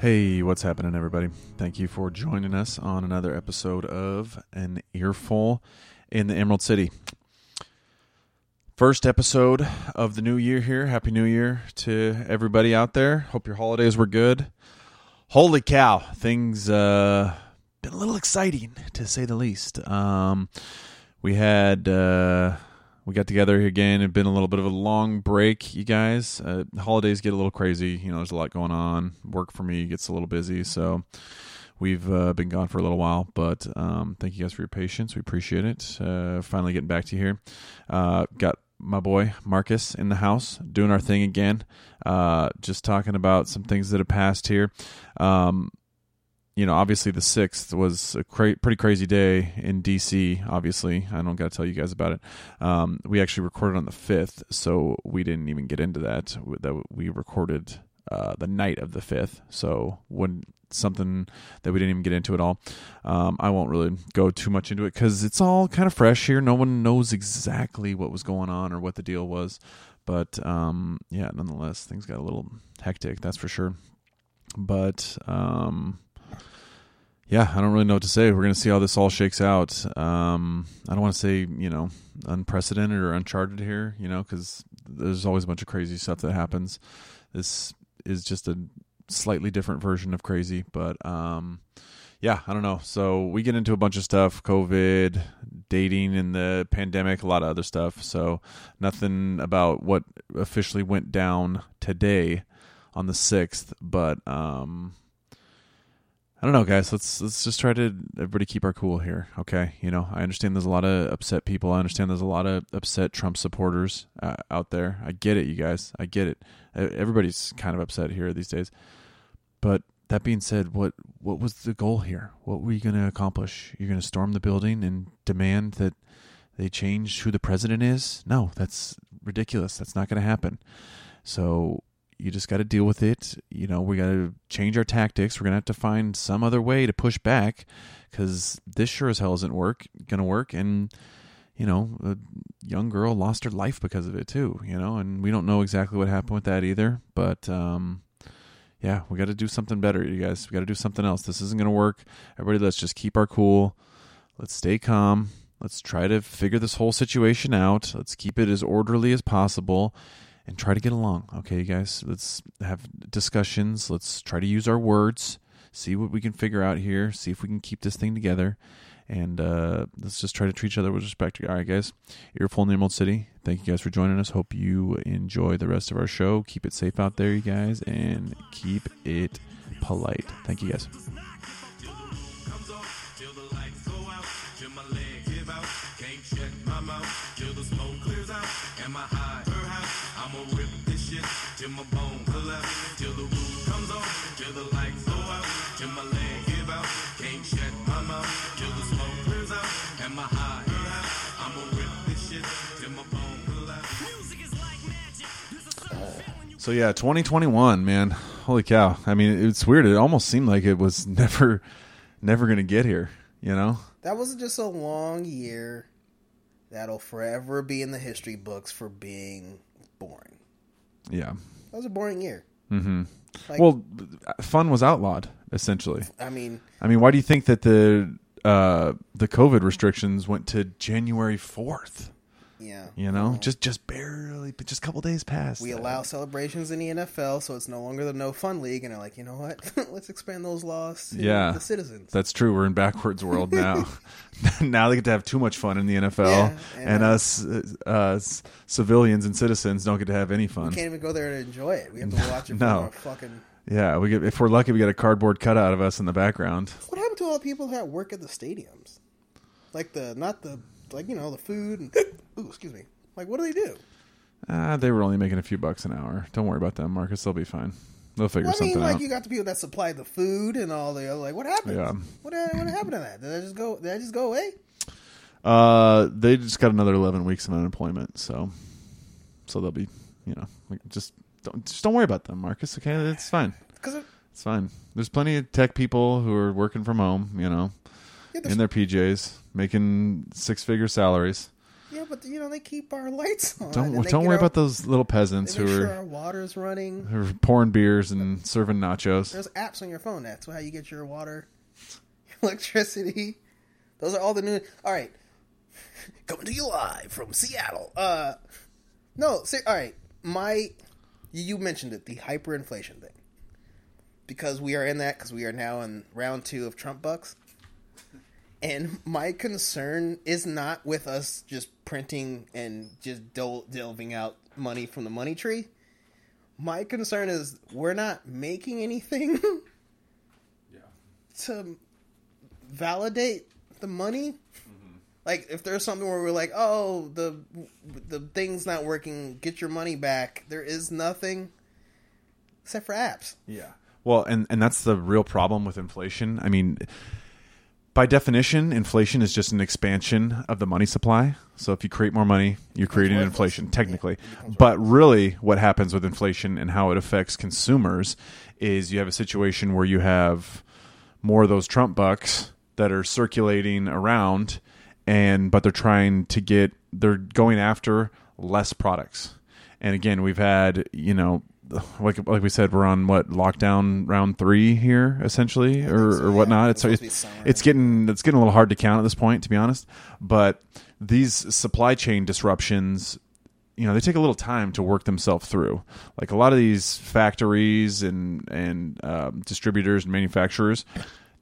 Hey, what's happening, everybody? Thank you for joining us on another episode of An Earful in the Emerald City. First episode of the new year here. Happy New Year to everybody out there. Hope your holidays were good. Holy cow, things uh been a little exciting to say the least. Um we had uh we got together again. It's been a little bit of a long break, you guys. Uh, holidays get a little crazy. You know, there's a lot going on. Work for me gets a little busy, so we've uh, been gone for a little while. But um, thank you guys for your patience. We appreciate it. Uh, finally getting back to you here. Uh, got my boy Marcus in the house doing our thing again. Uh, just talking about some things that have passed here. Um, you know, obviously the sixth was a cra- pretty crazy day in DC. Obviously, I don't got to tell you guys about it. Um, we actually recorded on the fifth, so we didn't even get into that. That we recorded uh, the night of the fifth, so when something that we didn't even get into at all. Um, I won't really go too much into it because it's all kind of fresh here. No one knows exactly what was going on or what the deal was, but um, yeah, nonetheless, things got a little hectic. That's for sure. But um, yeah, I don't really know what to say. We're going to see how this all shakes out. Um, I don't want to say, you know, unprecedented or uncharted here, you know, because there's always a bunch of crazy stuff that happens. This is just a slightly different version of crazy, but um, yeah, I don't know. So we get into a bunch of stuff COVID, dating in the pandemic, a lot of other stuff. So nothing about what officially went down today on the 6th, but um, I don't know, guys. Let's let's just try to everybody keep our cool here, okay? You know, I understand there's a lot of upset people. I understand there's a lot of upset Trump supporters uh, out there. I get it, you guys. I get it. Everybody's kind of upset here these days. But that being said, what what was the goal here? What were you going to accomplish? You're going to storm the building and demand that they change who the president is? No, that's ridiculous. That's not going to happen. So you just got to deal with it. You know, we got to change our tactics. We're gonna have to find some other way to push back because this sure as hell isn't work gonna work. And you know, a young girl lost her life because of it too. You know, and we don't know exactly what happened with that either. But um, yeah, we got to do something better, you guys. We got to do something else. This isn't gonna work. Everybody, let's just keep our cool. Let's stay calm. Let's try to figure this whole situation out. Let's keep it as orderly as possible and try to get along. Okay, you guys, let's have discussions. Let's try to use our words, see what we can figure out here, see if we can keep this thing together, and uh, let's just try to treat each other with respect. All right, guys, Earful the Emerald City. Thank you guys for joining us. Hope you enjoy the rest of our show. Keep it safe out there, you guys, and keep it polite. Thank you guys. So yeah, 2021, man. Holy cow. I mean, it's weird. It almost seemed like it was never never going to get here, you know? That was just a long year that'll forever be in the history books for being boring. Yeah. That was a boring year. Mhm. Like, well, fun was outlawed essentially. I mean, I mean, why do you think that the uh, the COVID restrictions went to January 4th? Yeah, you know, just just barely, but just a couple days past. We allow celebrations in the NFL, so it's no longer the no fun league, and they're like, you know what? Let's expand those laws. To yeah, the citizens. That's true. We're in backwards world now. now they get to have too much fun in the NFL, yeah, and, and uh, us uh, civilians and citizens don't get to have any fun. We can't even go there to enjoy it. We have to watch it no. fucking. Yeah, we get if we're lucky, we get a cardboard cutout of us in the background. What happened to all the people that work at the stadiums? Like the not the like you know the food and ooh, excuse me. Like what do they do? Uh, they were only making a few bucks an hour. Don't worry about them, Marcus. They'll be fine. They'll figure well, I mean, something like out. you got the people that supply the food and all the other. Like what happened? Yeah. What, what happened to that? Did I just go? Did I just go away? Uh, they just got another eleven weeks of unemployment. So, so they'll be, you know, like just don't just don't worry about them, Marcus. Okay, it's fine. It's fine. There's plenty of tech people who are working from home. You know, yeah, in their PJs, making six figure salaries. Yeah, but you know they keep our lights on. Don't don't worry our- about those little peasants who sure are, our water's running. who are pouring beers and serving nachos. There's apps on your phone. That's how you get your water, electricity. Those are all the new. All right, coming to you live from Seattle. Uh, no, see, all right. My, you you mentioned it, the hyperinflation thing, because we are in that because we are now in round two of Trump bucks, and my concern is not with us just printing and just dol- delving out money from the money tree. My concern is we're not making anything yeah. to validate the money. Mm-hmm. Like if there's something where we're like, oh, the the thing's not working, get your money back. There is nothing except for apps. Yeah. Well, and and that's the real problem with inflation. I mean, by definition, inflation is just an expansion of the money supply. So if you create more money, you're creating inflation technically. But really what happens with inflation and how it affects consumers is you have a situation where you have more of those Trump bucks that are circulating around and but they're trying to get they're going after less products. And again, we've had, you know, like like we said, we're on what lockdown round three here, essentially, or, so, or whatnot. It's It's supposed to be it's, it's getting it's getting a little hard to count at this point, to be honest. But these supply chain disruptions, you know, they take a little time to work themselves through. Like a lot of these factories and and um, distributors and manufacturers,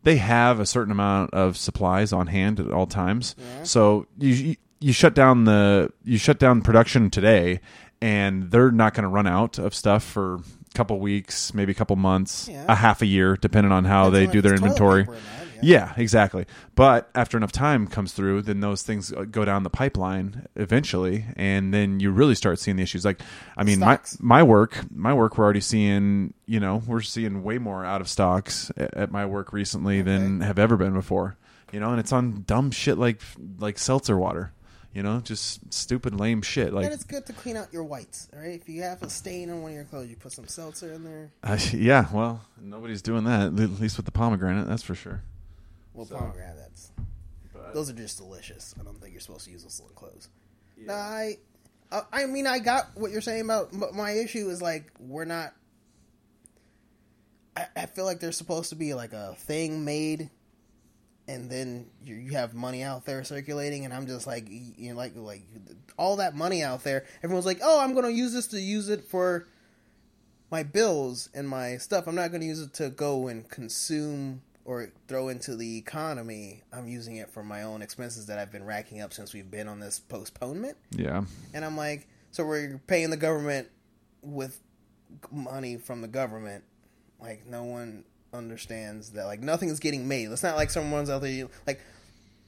they have a certain amount of supplies on hand at all times. So you, you you shut down the you shut down production today, and they're not going to run out of stuff for a couple weeks, maybe a couple months, Yeah. a half a year, depending on how they do their if it's toilet inventory. yeah. Yeah, exactly. But after enough time comes through, then those things uh, go down the pipeline eventually, and then you really start seeing the issues. Like, I mean, Stocks. my my work, my work, we're already seeing. You know, we're seeing way more out of stocks at, at my work recently than have ever been before. You know, and it's on dumb shit like like seltzer water. You know, just stupid, lame shit. Like, and it's good to clean out your whites. All right, if you have a stain on one of your clothes, you put some seltzer in there. uh, yeah, well, nobody's doing that. At least with the pomegranate, that's for sure. Well, So- pomegranate. That's But, those are just delicious. I don't think you're supposed to use those in clothes. No, I, I, I mean, I got what you're saying about. But my issue is like we're not. I, I feel like there's supposed to be like a thing made, and then you, you have money out there circulating, and I'm just like, you know, like like all that money out there. Everyone's like, oh, I'm going to use this to use it for my bills and my stuff. I'm not going to use it to go and consume or throw into the economy. I'm using it for my own expenses that I've been racking up since we've been on this postponement. yeah, And I'm like, so we're paying the government with money from the government. Like no one understands that. Like nothing is getting made. It's not like someone's out there like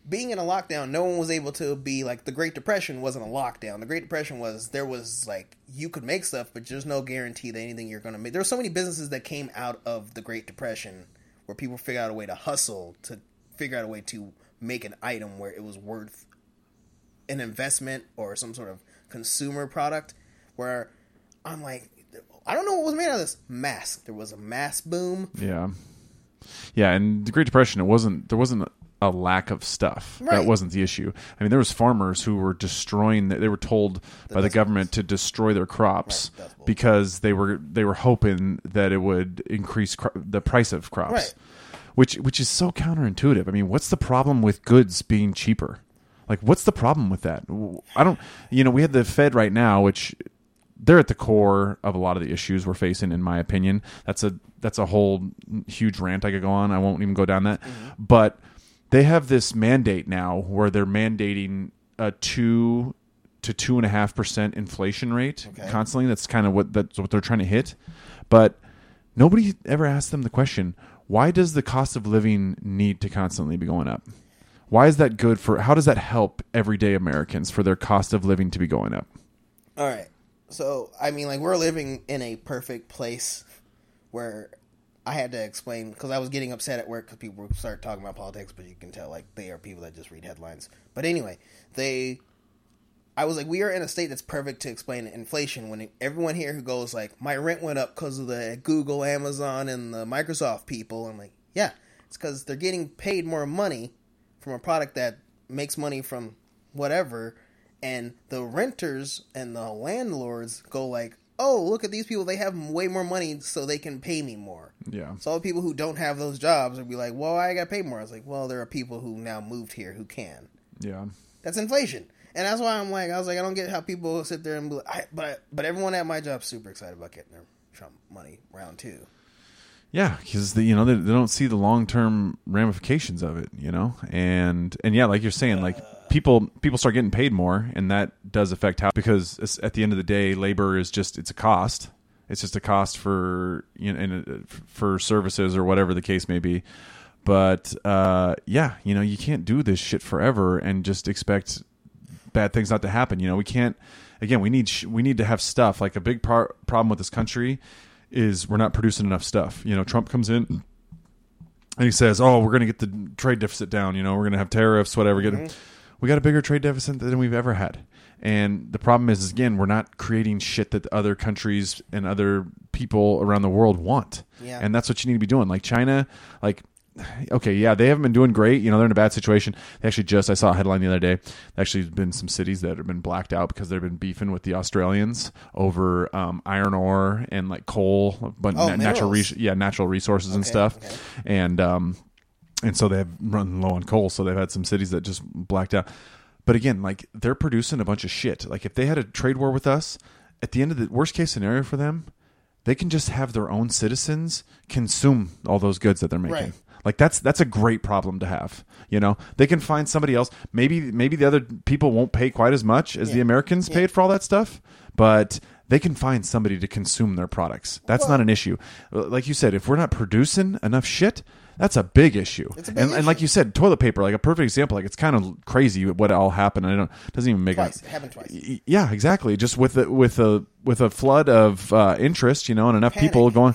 being in a lockdown. No one was able to be like the Great Depression wasn't a lockdown. The Great Depression was there was like you could make stuff, but there's no guarantee that anything you're going to make. There were so many businesses that came out of the Great Depression where people figured out a way to hustle to figure out a way to make an item where it was worth an investment or some sort of consumer product where I'm like, I don't know what was made out of this mask. There was a mask boom. Yeah, yeah, and the Great Depression, it wasn't there wasn't a lack of stuff. That wasn't the issue. I mean, there was farmers who were destroying. They were told by the government to destroy their crops Right, because they were they were hoping that it would increase cro- the price of crops. Right. Which which is so counterintuitive. I mean, what's the problem with goods being cheaper? Like, what's the problem with that? I don't. You know, we have the Fed right now, which they're at the core of a lot of the issues we're facing in my opinion. That's a that's a whole huge rant i could go on. I won't even go down that. Mm-hmm. But they have this mandate now where they're mandating a two to two and a half percent inflation rate Okay. constantly. That's kind of what that's what they're trying to hit. But nobody ever asked them the question why does the cost of living need to constantly be going up? Why is that good for how does that help everyday americans for their cost of living to be going up? All right. So, I mean, like, we're living in a perfect place where I had to explain because I was getting upset at work because people start talking about politics, but you can tell, like, they are people that just read headlines. But anyway, they. I was like, we are in a state that's perfect to explain inflation when everyone here who goes, like, my rent went up because of the Google, Amazon, and the Microsoft people. I'm like, yeah, it's because they're getting paid more money from a product that makes money from whatever and the renters and the landlords go like, "Oh, look at these people! They have way more money, so they can pay me more." Yeah. So all the people who don't have those jobs would be like, "Well, I got paid more." I was like, "Well, there are people who now moved here who can." Yeah. That's inflation, and that's why I'm like, I was like, I don't get how people sit there and be like, I, but but everyone at my job super excited about getting their Trump money round two. Yeah, because you know they, they don't see the long term ramifications of it, you know, and and yeah, like you're saying, like people people start getting paid more, and that does affect how because at the end of the day, labor is just it's a cost. It's just a cost for you know uh, for services or whatever the case may be. But uh, yeah, you know, you can't do this shit forever and just expect bad things not to happen. You know, we can't. Again, we need sh- we need to have stuff. Like a big par- problem with this country is we're not producing enough stuff. You know, Trump comes in and he says, "Oh, we're going to get the trade deficit down. You know, we're going to have tariffs, whatever. Get we got a bigger trade deficit than we've ever had." And the problem is, is again, we're not creating shit that other countries and other people around the world want. Yeah. And that's what you need to be doing. Like China, like okay, yeah, they haven't been doing great. You know, they're in a bad situation. They actually just I saw a headline the other day. Actually, been some cities that have been blacked out because they've been beefing with the Australians over um, iron ore and like coal, but Oh, na- natural, res- yeah, natural resources and stuff. okay. And um, and so they've run low on coal. So they've had some cities that just blacked out. But again, like they're producing a bunch of shit. Like if they had a trade war with us, at the end of the worst case scenario for them, they can just have their own citizens consume all those goods that they're making. Right. Like that's that's a great problem to have. You know, they can find somebody else. Maybe maybe the other people won't pay quite as much as the Americans Yeah. paid for all that stuff, but they can find somebody to consume their products. That's Well- not an issue. Like you said, if we're not producing enough shit, that's a big issue. A big and, and like you said, toilet paper, like a perfect example. Like it's kind of crazy what all happened. I don't doesn't even make Twice. It happened twice. Yeah, exactly. Just with a, with a with a flood of uh, interest, you know, and enough people going,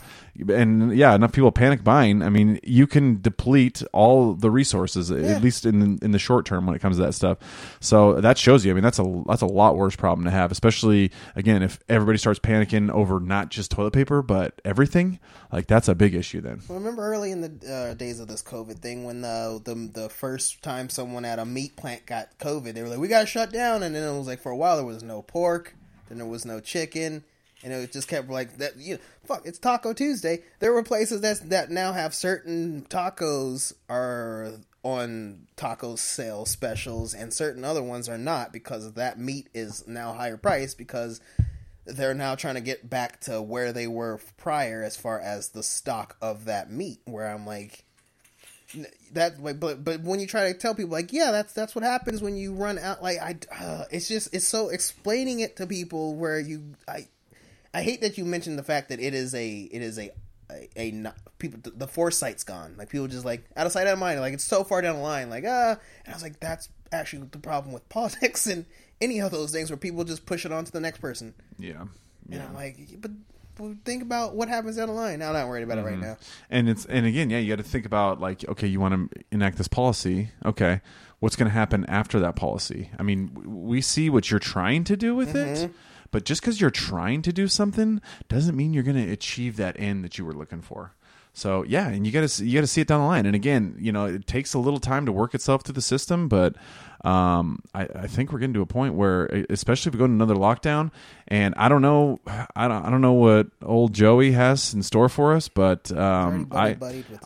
and yeah, enough people panic buying. I mean, you can deplete all the resources at least in in the short term when it comes to that stuff. So that shows you. I mean, that's a that's a lot worse problem to have, especially again if everybody starts panicking over not just toilet paper but everything. Like that's a big issue then. Well, remember early in the uh, days of this COVID thing when the, the the first time someone at a meat plant got COVID, they were like, "We got to shut down," and then it was like for a while there was no pork, then there was no chicken, and it just kept like that. You know, fuck, it's Taco Tuesday. There were places that that now have certain tacos are on taco sale specials, and certain other ones are not because that meat is now higher priced because they're now trying to get back to where they were prior as far as the stock of that meat where i'm like that like but but when you try to tell people like yeah that's that's what happens when you run out like i uh, it's just it's so explaining it to people where you i i hate that you mentioned the fact that it is a it is a a, a not, people the, the foresight's gone. Like people just like out of sight out of mind. Like it's so far down the line. Like ah and i was like that's actually the problem with politics and any of those things where people just push it on to the next person. Yeah. and I'm like, but think about what happens down the line. I'm not worried about it right mm-hmm. now. and it's and again yeah you got to think about like okay you want to enact this policy. Okay what's going to happen after that policy? I mean we see what you're trying to do with it mm-hmm. but just because you're trying to do something doesn't mean you're going to achieve that end that you were looking for. So yeah and you got to you got to see it down the line. And again you know it takes a little time to work itself through the system but um, I, I think we're getting to a point where, especially if we go to another lockdown, and I don't know, I don't, I don't know what old Joey has in store for us, but um, I,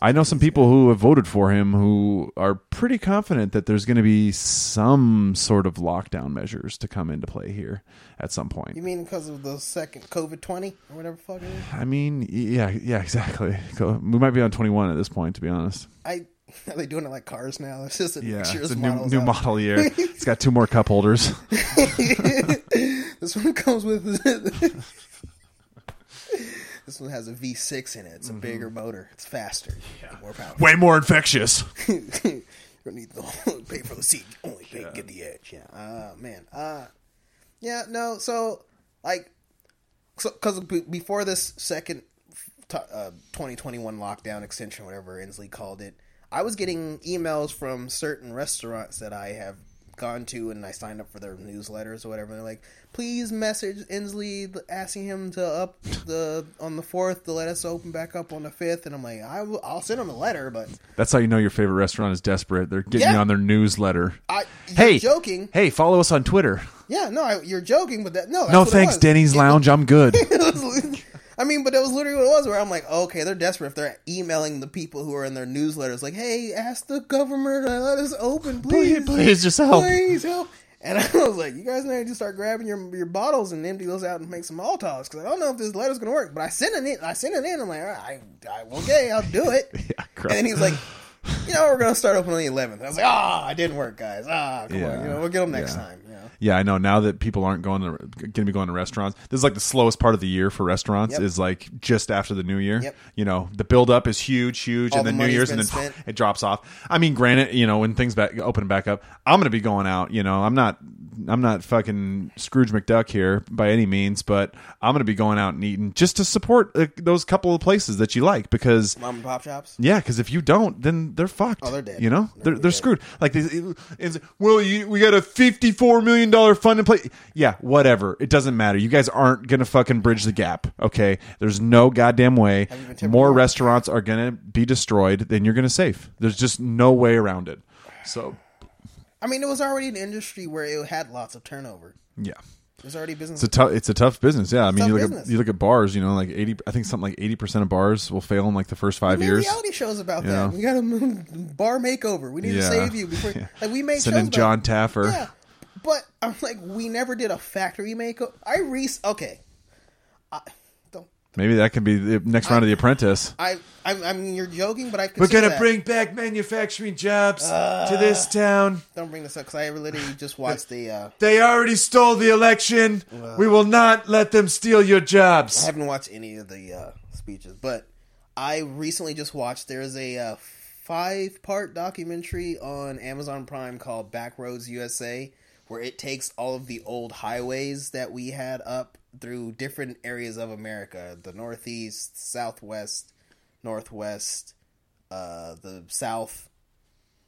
I know some people who have voted for him who are pretty confident that there's going to be some sort of lockdown measures to come into play here at some point. You mean because of the second COVID twenty or whatever fuck it is? I mean, yeah, yeah, exactly. We might be on 21 at this point, to be honest. I are they doing it like cars now? It's just a Yeah, it's a new, new out. model year. It's got two more cup holders. This one comes with. this one has a V6 in it. It's a Mm-hmm. bigger motor. It's faster. Yeah. More powerful. Way more infectious. You're gonna need to pay for the seat. Only pay to get the edge. Yeah. Uh man. Uh yeah. No. So like, so because before this second t- uh, 2021 lockdown extension, whatever Inslee called it, I was getting emails from certain restaurants that I have gone to and I signed up for their newsletters or whatever. And They're like, please message Inslee asking him to up the on the fourth to let us open back up on the fifth. And I'm like, I will, send him a letter, but That's how you know your favorite restaurant is desperate. They're getting Yeah. you on their newsletter. I you're hey, joking. Hey, follow us on Twitter. Yeah, no, I, you're joking, but that no. that's no what it thanks, was. Denny's Lounge. I'm good. it was- I mean, but that was literally what it was. Where I'm like, okay, they're desperate. If they're emailing the people who are in their newsletters, like, hey, ask the government to let us open, please, Please, please, just help. please help. And I was like, you guys need to start grabbing your your bottles and empty those out and make some Molotovs because I don't know if this letter's gonna work. But I sent it in. I sent it in. I'm like, all right, I, I okay, I'll do it. Yeah, And then he's like, you know, we're gonna start open on the 11th. I was like, ah, it didn't work, guys. Ah, come Yeah. on, you know, we'll get them next Yeah. time. Yeah, I know. Now that people aren't going to going to be going to restaurants, this is like the slowest part of the year for restaurants. Yep. Is like just after the New Year. Yep. You know, the build up is huge, huge, All and the then New Year's, and then spent. it drops off. I mean, granted, you know, when things back open back up, I'm going to be going out. You know, I'm not. I'm not fucking Scrooge McDuck here by any means, but I'm going to be going out and eating just to support uh, those couple of places that you like because Mom and pop shops. yeah, because if you don't, then they're fucked. Oh, they're dead. You know, they're They're they're screwed. Like, they- it's, well, you, we got a fifty-four million dollar fund in place. Yeah, whatever. It doesn't matter. You guys aren't gonna fucking bridge the gap. Okay, there's no goddamn way. Have you been tempered More more? restaurants are gonna be destroyed than you're gonna save. There's just no way around it. So, I mean, it was already an industry where it had lots of turnover. yeah. It was already business. It's a tough. It's a tough business. Yeah, I mean, you look business. at you look at bars. You know, like eighty. I think something like eighty percent of bars will fail in like the first five years. reality shows about You that. know? We got a bar makeover. We need Yeah. to save you before. Yeah. Like we made Send shows in about- John Taffer. Yeah, but I'm like, we never did a factory makeover. I re okay. I. Maybe that could be the next round of The Apprentice. I. I, I mean, you're joking, but I. We're gonna that. bring back manufacturing jobs to this town. Don't bring this up because I literally just watched the. uh They already stole the election. we will not let them steal your jobs. I haven't watched any of the uh, speeches, but I recently just watched. There's a uh, five part documentary on Amazon Prime called Backroads USA, where it takes all of the old highways that we had up through different areas of America the Northeast, Southwest, Northwest, uh, the South.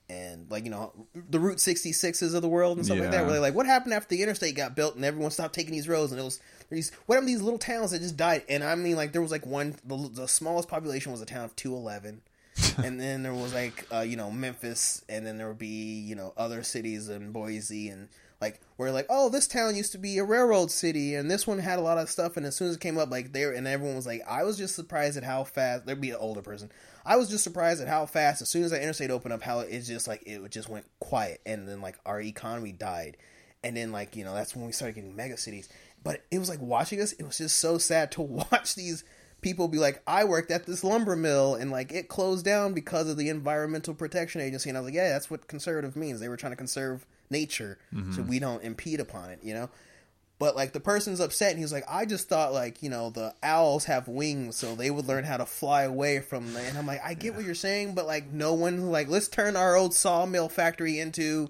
And like you know the Route 66s of the world and stuff like that, Yeah. where they're like, what happened after the interstate got built and everyone stopped taking these roads and it was these what happened these little towns that just died and I mean like there was like one the, the smallest population was a town of two eleven, and then there was like uh, you know Memphis and then there would be you know other cities in Boise and like where like oh this town used to be a railroad city and this one had a lot of stuff and as soon as it came up like there and everyone was like I was just surprised at how fast there'd be an older person. I was just surprised at how fast as soon as that interstate opened up how it's just like it just went quiet and then like our economy died. And then like you know that's when we started getting mega cities. But it was like watching us it was just so sad to watch these people be like i worked at this lumber mill and like it closed down because of the environmental protection agency. And i was like yeah that's what conservative means. They were trying to conserve nature so mm-hmm. we don't impede upon it you know? But like the person's upset and he's like i just thought like you know the owls have wings so they would learn how to fly away from the and i'm like i get what you're saying but like no one like let's turn our old sawmill factory into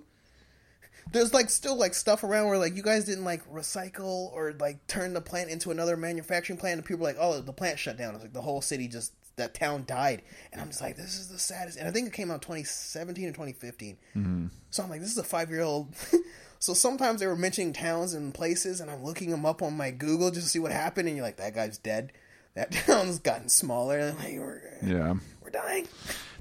there's like still like stuff around where like you guys didn't like recycle or like turn the plant into another manufacturing plant and people were like oh the plant shut down. It's like the whole city just that town died. And i'm just like this is the saddest. And i think it came out 2017 or 2015 mm-hmm. so i'm like this is a five year old so sometimes they were mentioning towns and places and i'm looking them up on my google just to see what happened and you're like that guy's dead. That town's gotten smaller. And like we're, Yeah. we're dying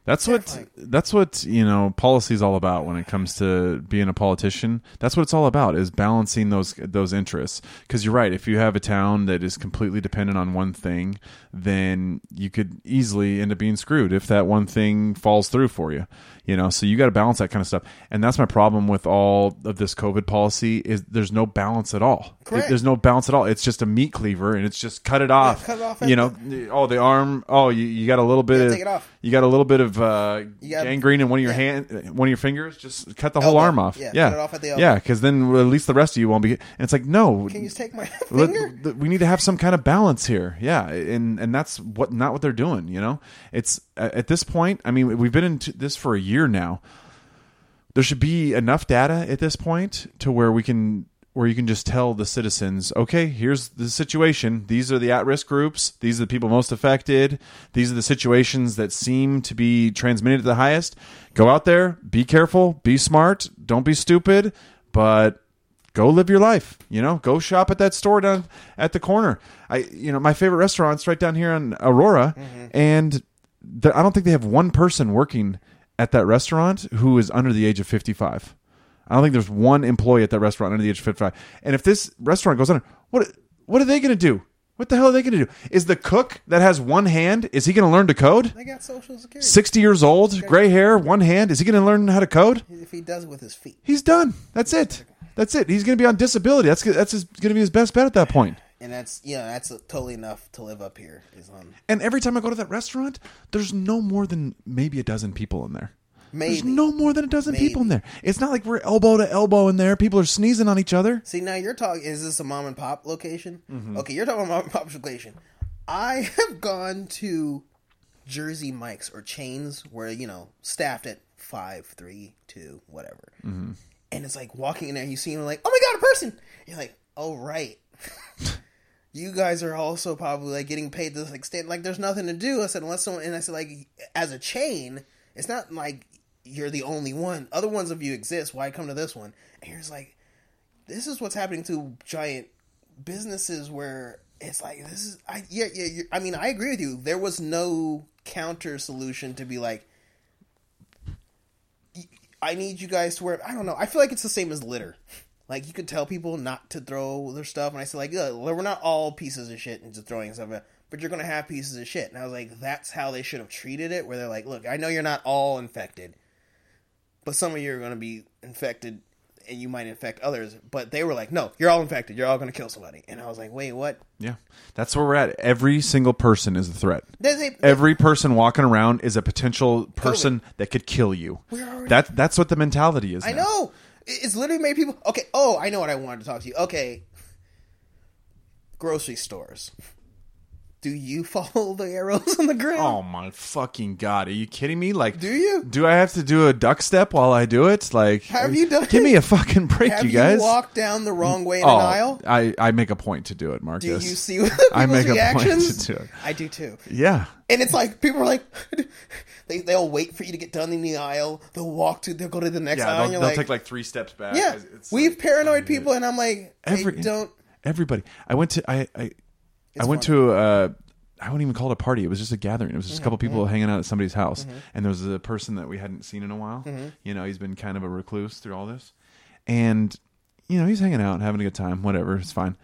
That's what that's what you know policy is all about when it comes to being a politician. That's what it's all about is balancing those those interests. Because you're right, if you have a town that is completely dependent on one thing, then you could easily end up being screwed if that one thing falls through for you. You know, so you got to balance that kind of stuff. And that's my problem with all of this COVID policy is there's no balance at all. It- there's no balance at all. It's just a meat cleaver, and it's just cut it off. cut it off you know, oh the arm. Oh, you, you got a little bit Yeah, of take it off. you got a little bit of uh, You gangrene in one of your yeah. hand, one of your fingers. Just cut the whole Elbow. arm off. Yeah, Yeah, cut it off at the elbow. yeah, because then at least the rest of you won't be. And it's like no, can you take my finger we need to have some kind of balance here. Yeah, and and that's what not what they're doing. You know, it's at at this point. I mean, we've been into this for a year now. There should be enough data at this point to where we can where you can just tell the citizens, okay, here's the situation. These are the at-risk groups. These are the people most affected. These are the situations that seem to be transmitted at the highest. Go out there, be careful, be smart, don't be stupid, but go live your life. You know, go shop at that store down at the corner. I, you know, my favorite restaurant's right down here in Aurora, mm-hmm. and the, I don't think they have one person working at that restaurant who is under the age of fifty-five. I don't think there's one employee at that restaurant under the age of 55. And if this restaurant goes under, what what are they going to do? What the hell are they going to do? Is the cook that has one hand, is he going to learn to code? They got social security. 60 years old, gray hair, one hand, is he going to learn how to code? If he does it with his feet. He's done. That's it. That's it. He's going to be on disability. That's that's going to be his best bet at that point. And that's you know that's totally enough to live up here. Is on And every time I go to that restaurant, there's no more than maybe a dozen people in there. There's no more than a dozen people in there. It's not like we're elbow to elbow in there. People are sneezing on each other. See now you're talking. Is this a mom and pop location? Mm-hmm. Okay, you're talking about mom and pop location. I have gone to Jersey Mike's or chains where you know staffed at five, three, two, whatever, Mm-hmm. and it's like walking in there, you see them like, oh my god, a person. You're like, oh right. you guys are also probably like getting paid to this extent. Like, there's nothing to do. I said, unless someone, and I said, like, as a chain, it's not like you're the only one. Other ones of you exist. Why come to this one? And just like, this is what's happening to giant businesses where it's like this is I yeah yeah I mean I agree with you. There was no counter solution to be like I need you guys to wear I don't know. I feel like it's the same as litter. Like you could tell people not to throw their stuff, and I said like, we're not all pieces of shit and just throwing stuff, but you're gonna have pieces of shit. And I was like, that's how they should have treated it. Where they're like, look, I know you're not all infected, but some of you are gonna be infected, and you might infect others. But they were like, no, you're all infected. You're all gonna kill somebody. And I was like, wait, what? Yeah, that's where we're at. Every single person is a threat. There's a- Every person walking around is a potential person that could kill you. Already- That that's what the mentality is. I now. know. It's literally made people. Okay. Oh, I know what I wanted to talk to you. Okay. Grocery stores. Do you follow the arrows on the ground? Oh my fucking god! Are you kidding me? Like, Do you? Do I have to do a duck step while I do it? Like, Have you done Give me a fucking break, Have you you, guys. walked down the wrong way in oh, an aisle? I I make a point to do it, Marcus. Do you see I make a point reactions? to do it. I do too. Yeah. And it's like people are like, they they'll wait for you to get done in the aisle. They'll walk to, they'll go to the next Yeah, aisle. they'll, they'll like, take like three steps back. yeah, It's we've like- paranoid people, and I'm like, Every- don't. everybody. I went to I I, I went fun. to uh I wouldn't even call it a party. It was just a gathering. It was just a couple Mm-hmm. people hanging out at somebody's house, and there was a person that we hadn't seen in a while. Mm-hmm. You know, he's been kind of a recluse through all this, and you know, he's hanging out, and having a good time. Whatever, it's fine.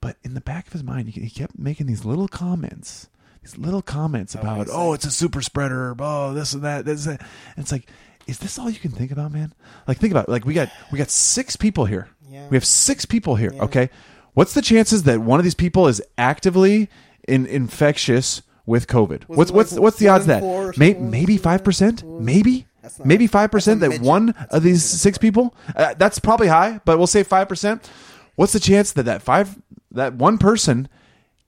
But in the back of his mind, he kept making these little comments, these little comments about, oh, it's a super spreader, oh, this and that, this and that. And it's like, is this all you can think about, man? Like, think about it. Like, we got we got six people here. Yeah. We have six people here. Okay, what's the chances that one of these people is actively in, infectious with COVID? what's it what's like what's the odds in of four or that? May, maybe five percent. Maybe maybe five percent that midget. one of these six people. Uh, that's probably high, but we'll say five percent. What's the chance that that five that one person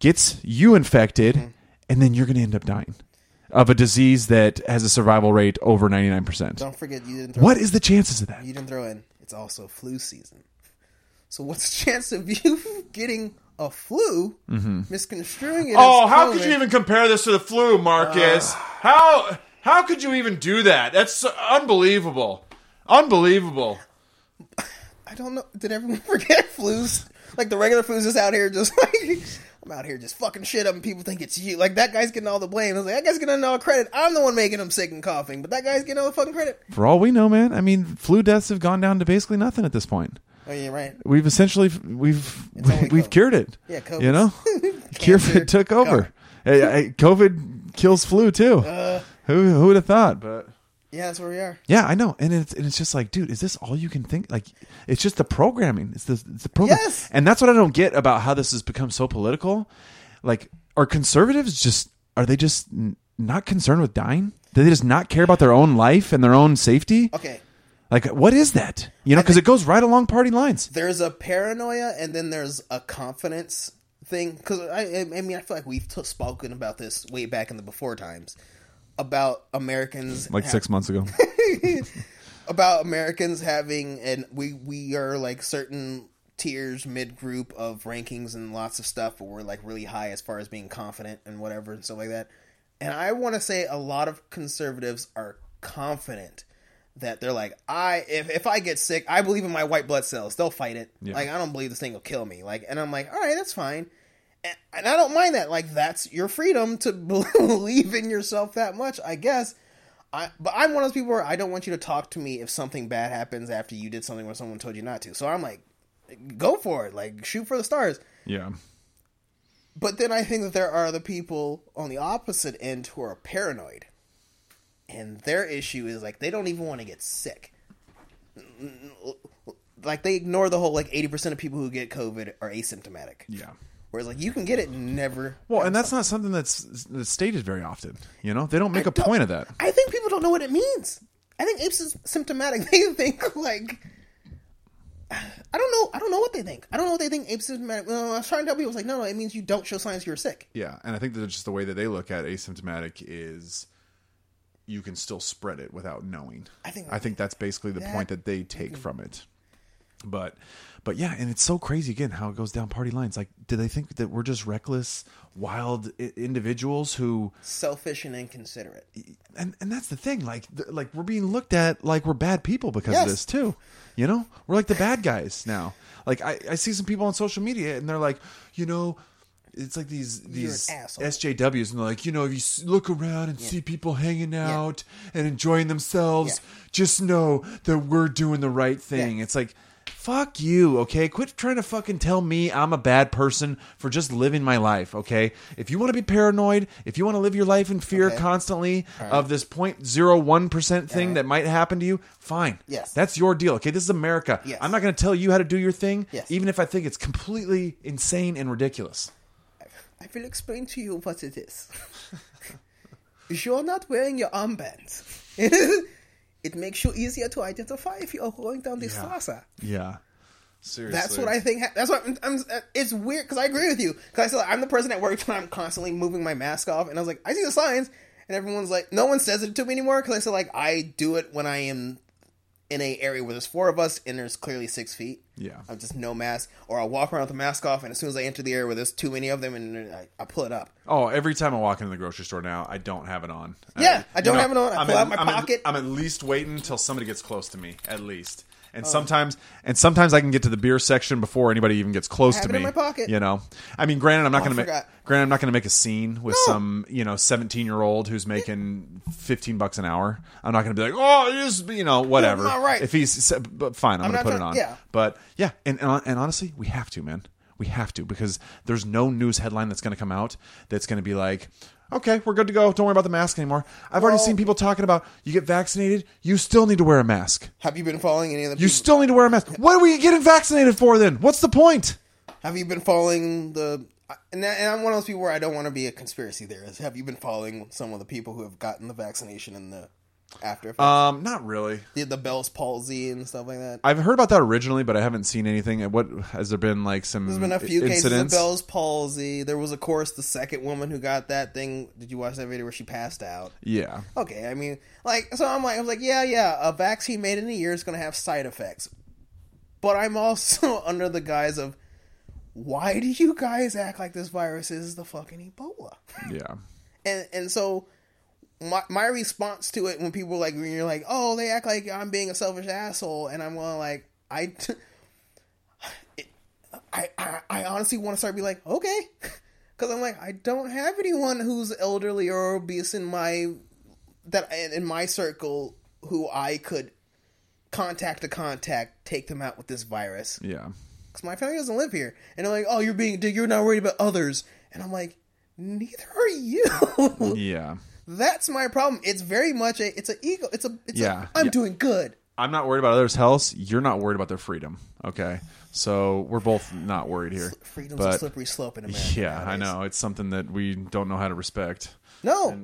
gets you infected, Mm-hmm. and then you're going to end up dying of a disease that has a survival rate over ninety nine percent? Don't forget you didn't. Throw What is the chances of that? you didn't throw in. It's also flu season. So what's the chance of you getting a flu, misconstruing it? Mm-hmm. Oh, how could you even compare this to the flu, Marcus? how how could you even do that? That's unbelievable. Unbelievable. I don't know. Did everyone forget flus? Like the regular flus is out here just like I'm out here just fucking shit up, and people think it's you. Like that guy's getting all the blame. I was like, that guy's getting all the credit. I'm the one making him sick and coughing, but that guy's getting all the fucking credit. For all we know, man, I mean, flu deaths have gone down to basically nothing at this point. Oh yeah, right. We've essentially we've we've COVID. cured it. Yeah, COVID. You know, COVID took over. Hey, I- COVID kills flu too. Uh. who who would have thought? But Yeah, that's where we are. yeah, I know, and it's and it's just like, dude, is this all you can think? Like, it's just the programming. It's the it's the program, Yes. and that's what I don't get about how this has become so political. Like, are conservatives just are they just n- not concerned with dying? Do they just not care about their own life and their own safety? Okay, Like, what is that? You know, because it goes right along party lines. there's a paranoia, and then there's a confidence thing. Because I, I mean, I feel like we've t- spoken about this way back in the before times about Americans Like ha- six months ago. about Americans having and we we are like certain tiers mid group of rankings and lots of stuff but we're like really high as far as being confident and whatever and stuff like that. And I want to say a lot of conservatives are confident that they're like I if if I get sick, I believe in my white blood cells. They'll fight it. Yeah. Like I don't believe this thing will kill me. Like and I'm like, "All right, that's fine." And, and I don't mind that. Like that's your freedom to believe in yourself that much, I guess. I, but I'm one of those people where I don't want you to talk to me if something bad happens after you did something where someone told you not to. So I'm like, go for it, like shoot for the stars. Yeah. But then I think that there are the people on the opposite end who are paranoid. And their issue is like they don't even want to get sick. Like they ignore the whole like 80% of people who get COVID are asymptomatic. Yeah. Whereas like you can get it and never Well, and that's not something that's, that's stated very often. You know, they don't make a don't- point of that. I think people don't know what it means. I think asymptomatic. They think like I don't know. I don't know what they think. I don't know what they think asymptomatic. Well, I was trying to tell people, it's like, no, no, it means you don't show signs you're sick. Yeah, and I think that just the way that they look at asymptomatic is you can still spread it without knowing. I think- I think that's basically the that- point that they take mhm. from it. But but yeah, and it's so crazy again how it goes down party lines. Like, do they think that we're just reckless, wild I- individuals who Selfish and inconsiderate. and and that's the thing like th- like we're being looked at like we're bad people because Yes. of this too you know we're like the bad guys now like I, I see some people on social media and they're like you know it's like these these sjws and they're like you know if you look around and see people hanging out and enjoying themselves Yeah. just know that we're doing the right thing Yeah. it's like Fuck you, okay? Quit trying to fucking tell me I'm a bad person for just living my life, okay? If you want to be paranoid, if you want to live your life in fear Okay. constantly of this 0.01% thing Alright. that might happen to you, fine. Yes. That's your deal, okay? This is America. Yes. I'm not going to tell you how to do your thing, Yes. even if I think it's completely insane and ridiculous. I will explain to you what it is. You're not wearing your armbands. it makes you easier to identify if you are going down this Yeah. Strasse. Yeah. Seriously. That's what I think. Ha- that's what I'm. I'm it's weird because I agree with you. Because I said I'm the person at work and I'm constantly moving my mask off, and I was like, I see the signs, and everyone's like, no one says it to me anymore because I said like I do it when I am in a area where there's four of us and there's clearly six feet. Yeah. I'm just no mask, or I'll walk around with the mask off, and as soon as I enter the area where there's too many of them, and I, I pull it up. Oh, every time I walk into the grocery store now, I don't have it on. Yeah, I you don't have it on. I I'm pull at- out my I'm pocket. I'm at least waiting until somebody gets close to me, at least. Oh. And sometimes, and sometimes I can get to the beer section before anybody even gets close have to it me. in my pocket. You know, I mean, granted, I'm not Oh, going to make. forgot. Granted, I'm not going to make a scene with No. some you know 17 year old who's making 15 bucks an hour. I'm not going to be like, oh, it is you know whatever. not right. If he's, but fine, I'm, I'm going to not put it trying- on. yeah. But yeah, and, and and honestly, we have to, man. We have to because there's no news headline that's going to come out that's going to be like, okay, we're good to go. Don't worry about the mask anymore. I've already seen people talking about you get vaccinated, you still need to wear a mask. Have you been following any of the? You people- still need to wear a mask. What are we getting vaccinated for then? What's the point? Have you been following the? And, that, and I'm one of those people where I don't want to be a conspiracy theorist. Have you been following some of the people who have gotten the vaccination and the after effects? Um, not really. the, the Bell's palsy and stuff like that. I've heard about that originally, but I haven't seen anything. What has there been like some There's been a few cases of incidents? Bell's palsy. There was, of course, the second woman who got that thing. Did you watch that video where she passed out? Yeah, Okay, I mean, like, so I'm like, I was like, yeah, yeah, a vaccine made in a year is going to have side effects, but I'm also under the guise of, why do you guys act like this virus is the fucking Ebola? yeah, and and so my my response to it when people like when you're like oh they act like I'm being a selfish asshole and I'm going like I t- it, I, I I honestly want to start be like okay because I'm like I don't have anyone who's elderly or obese in my that in my circle who I could contact to contact take them out with this virus yeah. because my family doesn't live here. And they're like, oh, you're being, you're not worried about others. And I'm like, neither are you. Yeah. That's my problem. It's very much a, it's an ego. It's a, it's Yeah. a, I'm Yeah. doing good. I'm not worried about others' health. You're not worried about their freedom. Okay, so we're both not worried here. Freedom's a slippery slope in America. yeah, I know it's something that we don't know how to respect. No,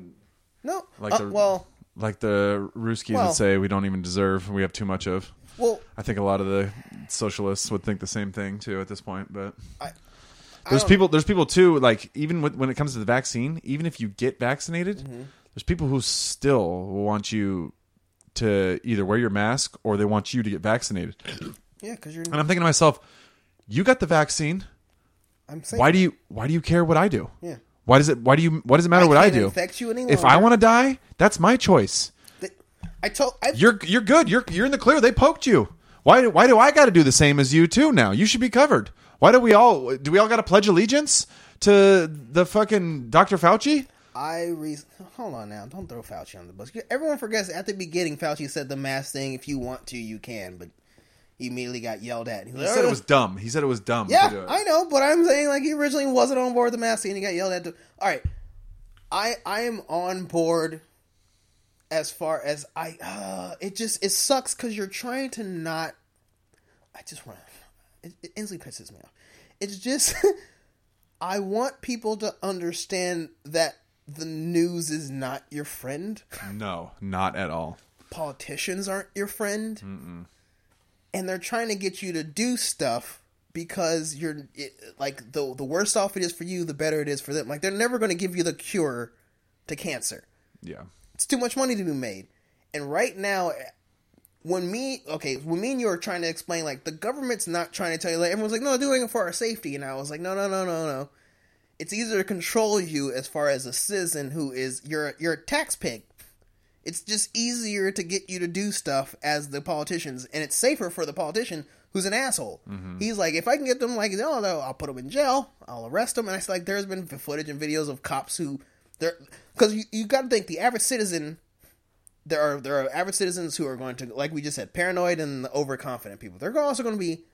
no. Like Uh, the well, like the Ruskies Well- would say, we don't even deserve. We have too much of. well, I think a lot of the socialists would think the same thing too at this point. But I, there's people. There's people too. Like even with, when it comes to the vaccine, even if you get vaccinated, Mm-hmm. there's people who still want you to either wear your mask or they want you to get vaccinated. yeah, because you're. And I'm thinking to myself, you got the vaccine. I'm saying. Why do you Why do you care what I do? Yeah. Why does it Why do you Why does it matter what I do? infect you any If I want to die, that's my choice. I told. I, You're You're good. You're You're in the clear. They poked you. Why Why do I got to do the same as you too? Now you should be covered. Why do we all Do we all got to pledge allegiance to the fucking Dr. Fauci? I re- hold on now. Don't throw Fauci on the bus. Everyone forgets at the beginning Fauci said the mask thing. If you want to, you can, but he immediately got yelled at. He said it was dumb. He said it was dumb. Yeah, I know, but I'm saying like he originally wasn't on board with the mask thing and he got yelled at. To- All right, I I am on board as far as I. Uh, it just it sucks because you're trying to not. I just want to. It, it instantly pisses me off. It's just. I want people to understand that the news is not your friend. No, not at all. Politicians aren't your friend. Mm-mm. And they're trying to get you to do stuff because you're it, like the the worse off it is for you, the better it is for them. Like they're never going to give you the cure to cancer. Yeah. It's too much money to be made. And right now when me okay, when me and you are trying to explain like the government's not trying to tell you like everyone's like, no, they're doing it for our safety and I was like, no no no no no. It's easier to control you as far as a citizen who is you're you're a tax pig. It's just easier to get you to do stuff as the politicians, and it's safer for the politician who's an asshole. Mm-hmm. He's like, if I can get them like, oh no, I'll put them in jail, I'll arrest them, and I said like, there's been footage and videos of cops who they're because you you got to think the average citizen. There are there are average citizens who are going to, like we just said, paranoid and overconfident people. They're also going to be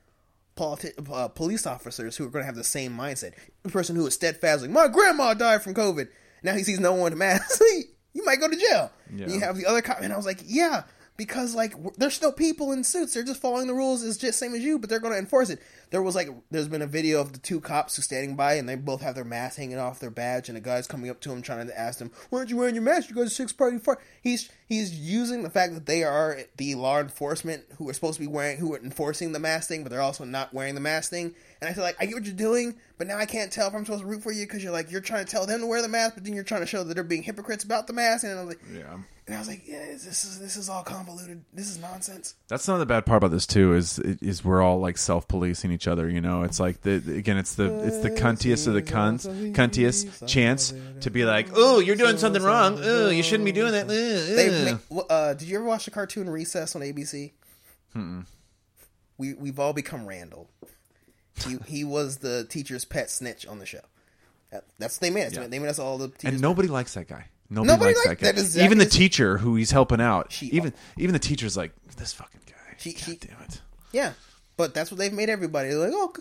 politi- uh, police officers who are going to have the same mindset. The person who is steadfast, like my grandma died from COVID. Now he sees no one to mask. you might go to jail. Yeah. You have the other cop, and I was like, yeah, because like there's still people in suits. They're just following the rules. It's just same as you, but they're going to enforce it. There was like there's been a video of the two cops who standing by, and they both have their mask hanging off their badge, and a guy's coming up to him trying to ask them, "Why aren't you wearing your mask? You go to six party far." He's he's using the fact that they are the law enforcement who are supposed to be wearing who are enforcing the mask thing, but they're also not wearing the mask thing. And I feel like I get what you're doing, but now I can't tell if I'm supposed to root for you because you're like you're trying to tell them to wear the mask, but then you're trying to show that they're being hypocrites about the mask. And I was like, yeah. And I was like, yeah, this is this is all convoluted. This is nonsense. That's not the bad part about this too. Is is we're all like self policing each other. You know, it's like the again, it's the it's the cuntiest of the cunts, cuntiest chance to be like, oh, you're doing something wrong. Oh, you shouldn't be doing that. They, uh, did you ever watch the cartoon Recess on ABC? Mm-mm. We we've all become Randall. He he was the teacher's pet snitch on the show. That, that's they made it. Yeah. They made us all the teachers. And nobody likes that guy. Nobody, nobody likes like, that guy. That exactly even the teacher who he's helping out. She, even even the teacher's like this fucking guy. She, God she, damn it. Yeah, but that's what they've made everybody. They're like, oh,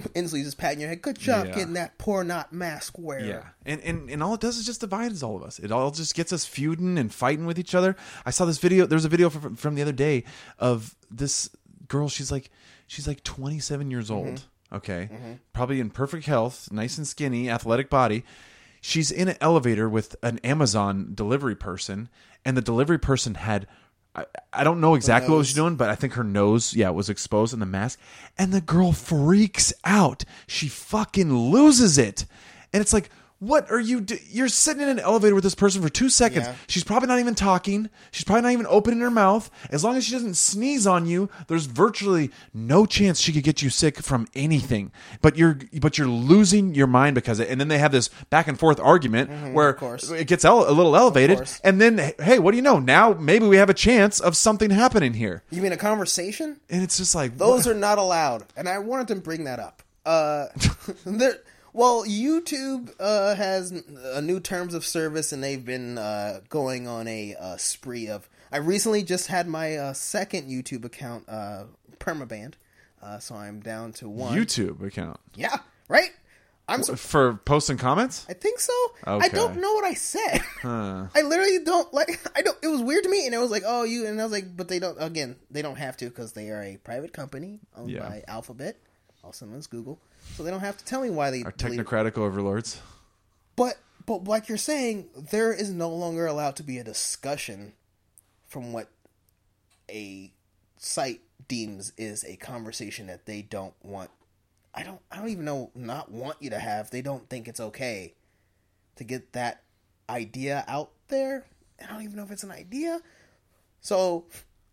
Inslee just patting your head. Good job yeah. getting that poor not mask wearer. Yeah, and, and and all it does is just divides all of us. It all just gets us feuding and fighting with each other. I saw this video. There was a video from, from the other day of this girl. She's like she's like 27 years old. Mm-hmm. Okay, mm-hmm. probably in perfect health, nice and skinny, athletic body. She's in an elevator with an Amazon delivery person, and the delivery person had I, I don't know exactly what she's doing, but I think her nose, yeah, was exposed in the mask. And the girl freaks out. She fucking loses it. And it's like, what are you do- You're sitting in an elevator with this person for two seconds. Yeah. She's probably not even talking. She's probably not even opening her mouth. As long as she doesn't sneeze on you, there's virtually no chance she could get you sick from anything. But you're but you're losing your mind because it. And then they have this back and forth argument mm-hmm, where it gets ele- a little elevated. And then hey, what do you know? Now maybe we have a chance of something happening here. You mean a conversation? And it's just like those what? are not allowed. And I wanted to bring that up. Uh, there well, YouTube uh, has a new terms of service, and they've been uh, going on a uh, spree of. I recently just had my uh, second YouTube account uh, permabanned, uh, so I'm down to one YouTube account. Yeah, right. I'm so, for posting comments. I think so. Okay. I don't know what I said. Huh. I literally don't like. I don't. It was weird to me, and it was like, oh, you, and I was like, but they don't. Again, they don't have to because they are a private company owned yeah. by Alphabet, also known as Google so they don't have to tell me why they are technocratic overlords. But but like you're saying, there is no longer allowed to be a discussion from what a site deems is a conversation that they don't want. I don't. I don't even know. Not want you to have. They don't think it's okay to get that idea out there. I don't even know if it's an idea. So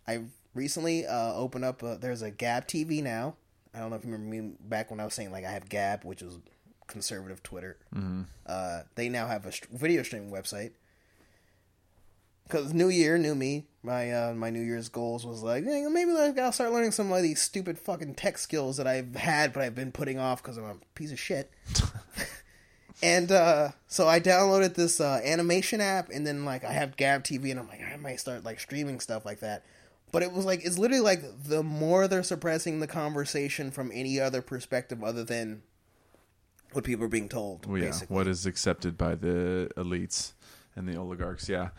I recently uh, opened up. A, there's a Gab TV now I don't know if you remember me back when I was saying like I have Gab, which was conservative Twitter. Mm-hmm. Uh, they now have a video streaming website. Because New Year, new me, my uh, my New Year's goals was like hey, maybe like I'll start learning some of these stupid fucking tech skills that I've had but I've been putting off because I'm a piece of shit. And uh, so I downloaded this uh, animation app, and then like I have Gab TV, and I'm like I might start like streaming stuff like that. But it was like it's literally like the more they're suppressing the conversation from any other perspective other than what people are being told. Well, yeah, basically. what is accepted by the elites and the oligarchs. Yeah,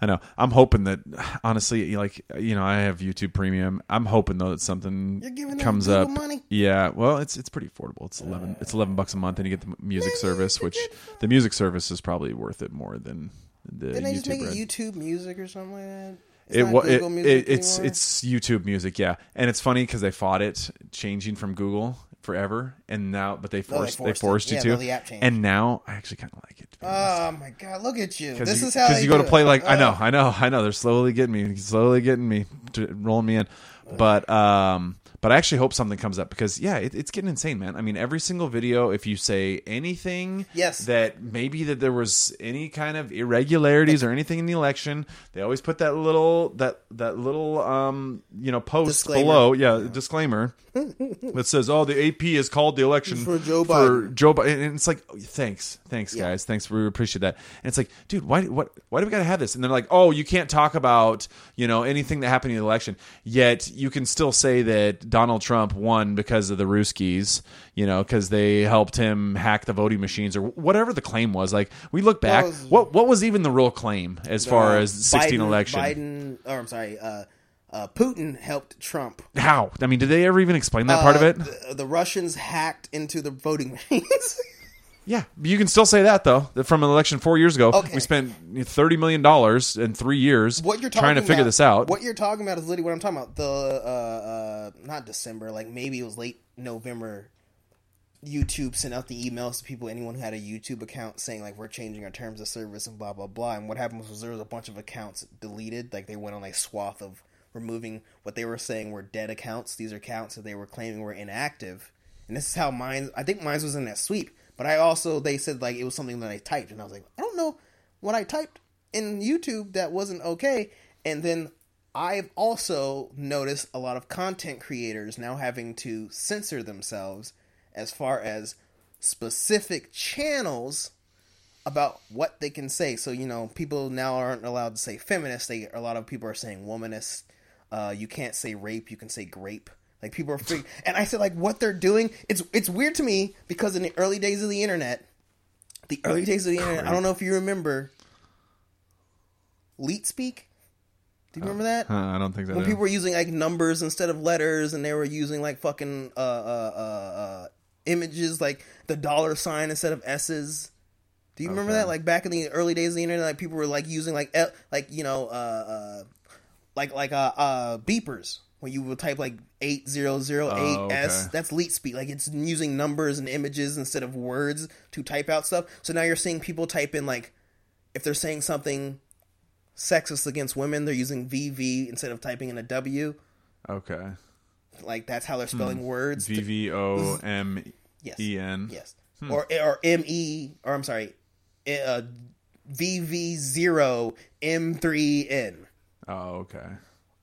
I know. I'm hoping that honestly, like you know, I have YouTube Premium. I'm hoping though that something You're giving comes up. money? Yeah, well, it's it's pretty affordable. It's eleven. It's eleven bucks a month, and you get the music service, which the music service is probably worth it more than the Didn't they YouTube. just make it YouTube Music or something like that? It's It, wa- it, Music it it's anymore? it's YouTube Music, yeah, and it's funny because they fought it changing from Google forever, and now but they Oh, they forced they forced it. forced, Yeah, you well, to, the app changed. and now I actually kind of like it. to be honest. Oh my god! Look at you. Because This you, is how 'cause they you go to play like I know, I know, I know. They're slowly getting me, slowly getting me, to, rolling me in. But um, but I actually hope something comes up because yeah, it, it's getting insane, man. I mean, every single video, if you say anything, Yes. that maybe that there was any kind of irregularities or anything in the election, they always put that little that that little um you know post Disclaimer. below, yeah, disclaimer that says, "Oh, the AP has called the election For Joe for Biden." Joe Biden," and it's like, "Thanks, thanks, Yeah. guys, thanks, we appreciate that." And it's like, dude, why, what, why do we got to have this? And they're like, "Oh, you can't talk about you know anything that happened in the election, yet you can still say that Donald Trump won because of the Ruskies, you know, because they helped him hack the voting machines or whatever the claim was." Like, we look back, was- what what was even the real claim as far Uh, as sixteen Biden, election? Biden, or I'm sorry, uh, uh, Putin helped Trump. How? I mean, did they ever even explain that part of Uh, it? The, the Russians hacked into the voting machines. Yeah, you can still say that though. That from an election four years ago, Okay. we spent thirty million dollars in three years what you're talking trying to figure about- this out. What you're talking about is literally what I'm talking about. The uh, uh, not December, like maybe it was late November. YouTube sent out the emails to people, anyone who had a YouTube account, saying like we're changing our terms of service and blah blah blah. And what happened was there was a bunch of accounts deleted. Like they went on a swath of removing what they were saying were dead accounts. These are accounts that they were claiming were inactive. And this is how mine. I think mine was in that sweep. But I also they said like it was something that I typed, and I was like, I don't know what I typed in YouTube that wasn't okay. And then I've also noticed a lot of content creators now having to censor themselves as far as specific channels about what they can say. So you know, people now aren't allowed to say feminist. They a lot of people are saying womanist. Uh, you can't say rape. You can say grape. Like people are free. and I said like what they're doing. It's it's weird to me because in the early days of the internet, the early days of the internet. I don't know if you remember. Leet speak. Do you remember that? Huh, I don't think that. when people were using like numbers instead of letters and they were using like fucking uh uh uh, uh images like the dollar sign instead of s's do you remember Okay. that like back in the early days of the internet like people were like using like like you know uh uh like like uh uh beepers when you would type like 8008s Oh, okay. that's leet speak like it's using numbers and images instead of words to type out stuff so now you're seeing people type in like if they're saying something sexist against women they're using vv instead of typing in a w okay. like that's how they're hmm. spelling words. V V O M yes, E N. yes, hmm. or or M E or I'm sorry, eh, uh, V V zero M three N. Oh, okay.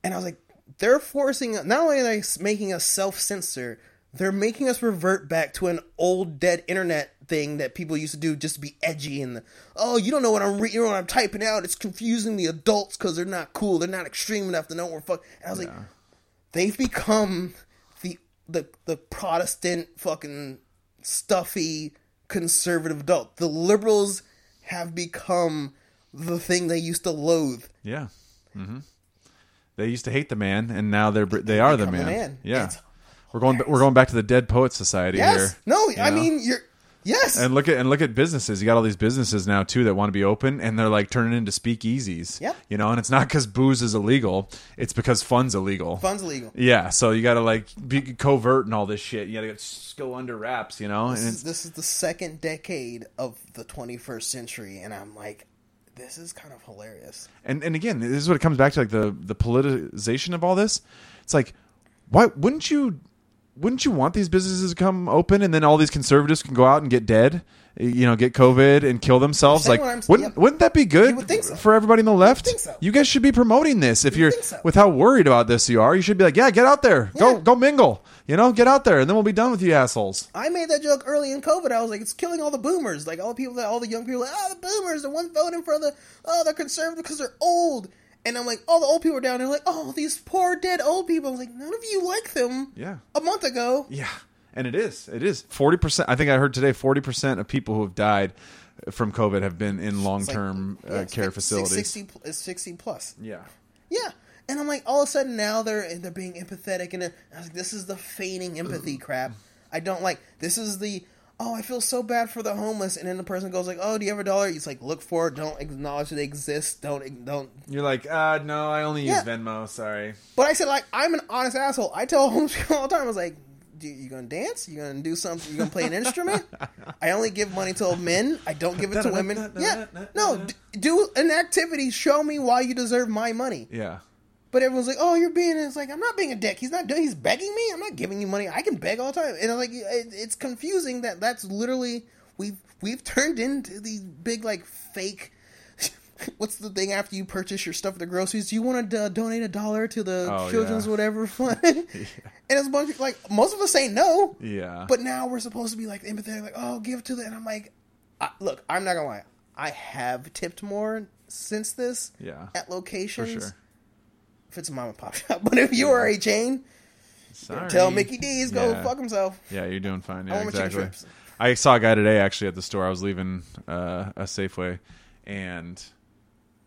And I was like, they're forcing. Not only are they making us self censor, they're making us revert back to an old dead internet thing that people used to do just to be edgy and the, oh you don't know what I'm re- you know what I'm typing out it's confusing the adults because they're not cool they're not extreme enough to know what we're fuck and I was like they've become the the the Protestant fucking stuffy conservative adult. The liberals have become the thing they used to loathe. Yeah. hmm They used to hate the man, and now they're they are the man. man. Yeah. It's we're going we're going back to the Dead Poet Society Yes. here. No, I know? mean you're yes. And look at and look at businesses. You got all these businesses now too that want to be open, and they're like turning into speakeasies. Yeah. You know, and it's not because booze is illegal; it's because fun's illegal. Fun's illegal. Yeah, so you got to like be covert and all this shit. You got to go under wraps, you know. And is, this is the second decade of the 21st century, and I'm like, this is kind of hilarious. and and again, this is what it comes back to, like the the politicization of all this. It's like, why wouldn't you? Wouldn't you want these businesses to come open and then all these conservatives can go out and get dead, you know, get COVID and kill themselves? Like, wouldn't yeah. wouldn't that be good would so. for everybody in the left? think so. You guys should be promoting this. If You you're so. with how worried about this you are, you should be like, yeah, get out there, go go mingle. You know, get out there, and then we'll be done with you assholes. I made that joke early in COVID. I was like, it's killing all the boomers. Like all the people that all the young people, like, oh, the boomers, the ones voting for the, oh, they're conservative because they're old. And I'm like, all the old people are down there, like, oh, these poor dead old people. I was like, none of you like them. Yeah. A month ago. Yeah, and it is. It is forty percent. I think I heard today forty percent of people who have died from COVID have been in long It's like- term yeah, uh, care like facilities. 60, 60 plus. Yeah. And I'm like, all of a sudden now they're they're being empathetic, and I was like, this is the feigning empathy crap. I don't like. This is the oh, I feel so bad for the homeless, and then the person goes like, oh, do you have a dollar? He's like, look for it. Don't acknowledge they exist. Don't don't. you're like, uh, no, I only use Yeah. Venmo. Sorry. But I said like, I'm an honest asshole. I tell homeless people all the time. I was like. Do you gonna dance? You gonna do something? You gonna play an instrument? I only give money to men. I don't give it to women. Yeah, no. d- Do an activity. Show me why you deserve my money. Yeah, But everyone's like, "Oh, you're being." It's like I'm not being a dick. He's not doing. He's begging me. I'm not giving you money. I can beg all the time. And I'm like, it, it's confusing that that's literally we've we've turned into these big like fake. What's the thing after you purchase your stuff at the groceries? Do you want to uh, donate a dollar to the Oh, children's yeah. whatever fund? And it's a bunch of like most of us say no. yeah. But now we're supposed to be like empathetic, like, oh, give to the. And I'm like, I, look, I'm not gonna lie. I have tipped more since this yeah, at for locations sure. If it's a mom and pop shop. But if you are a chain, Sorry. tell Mickey D's go Yeah. fuck himself. Yeah, you're doing fine. I Yeah, chicken exactly. I saw a guy today actually at the store. I was leaving uh, a Safeway, and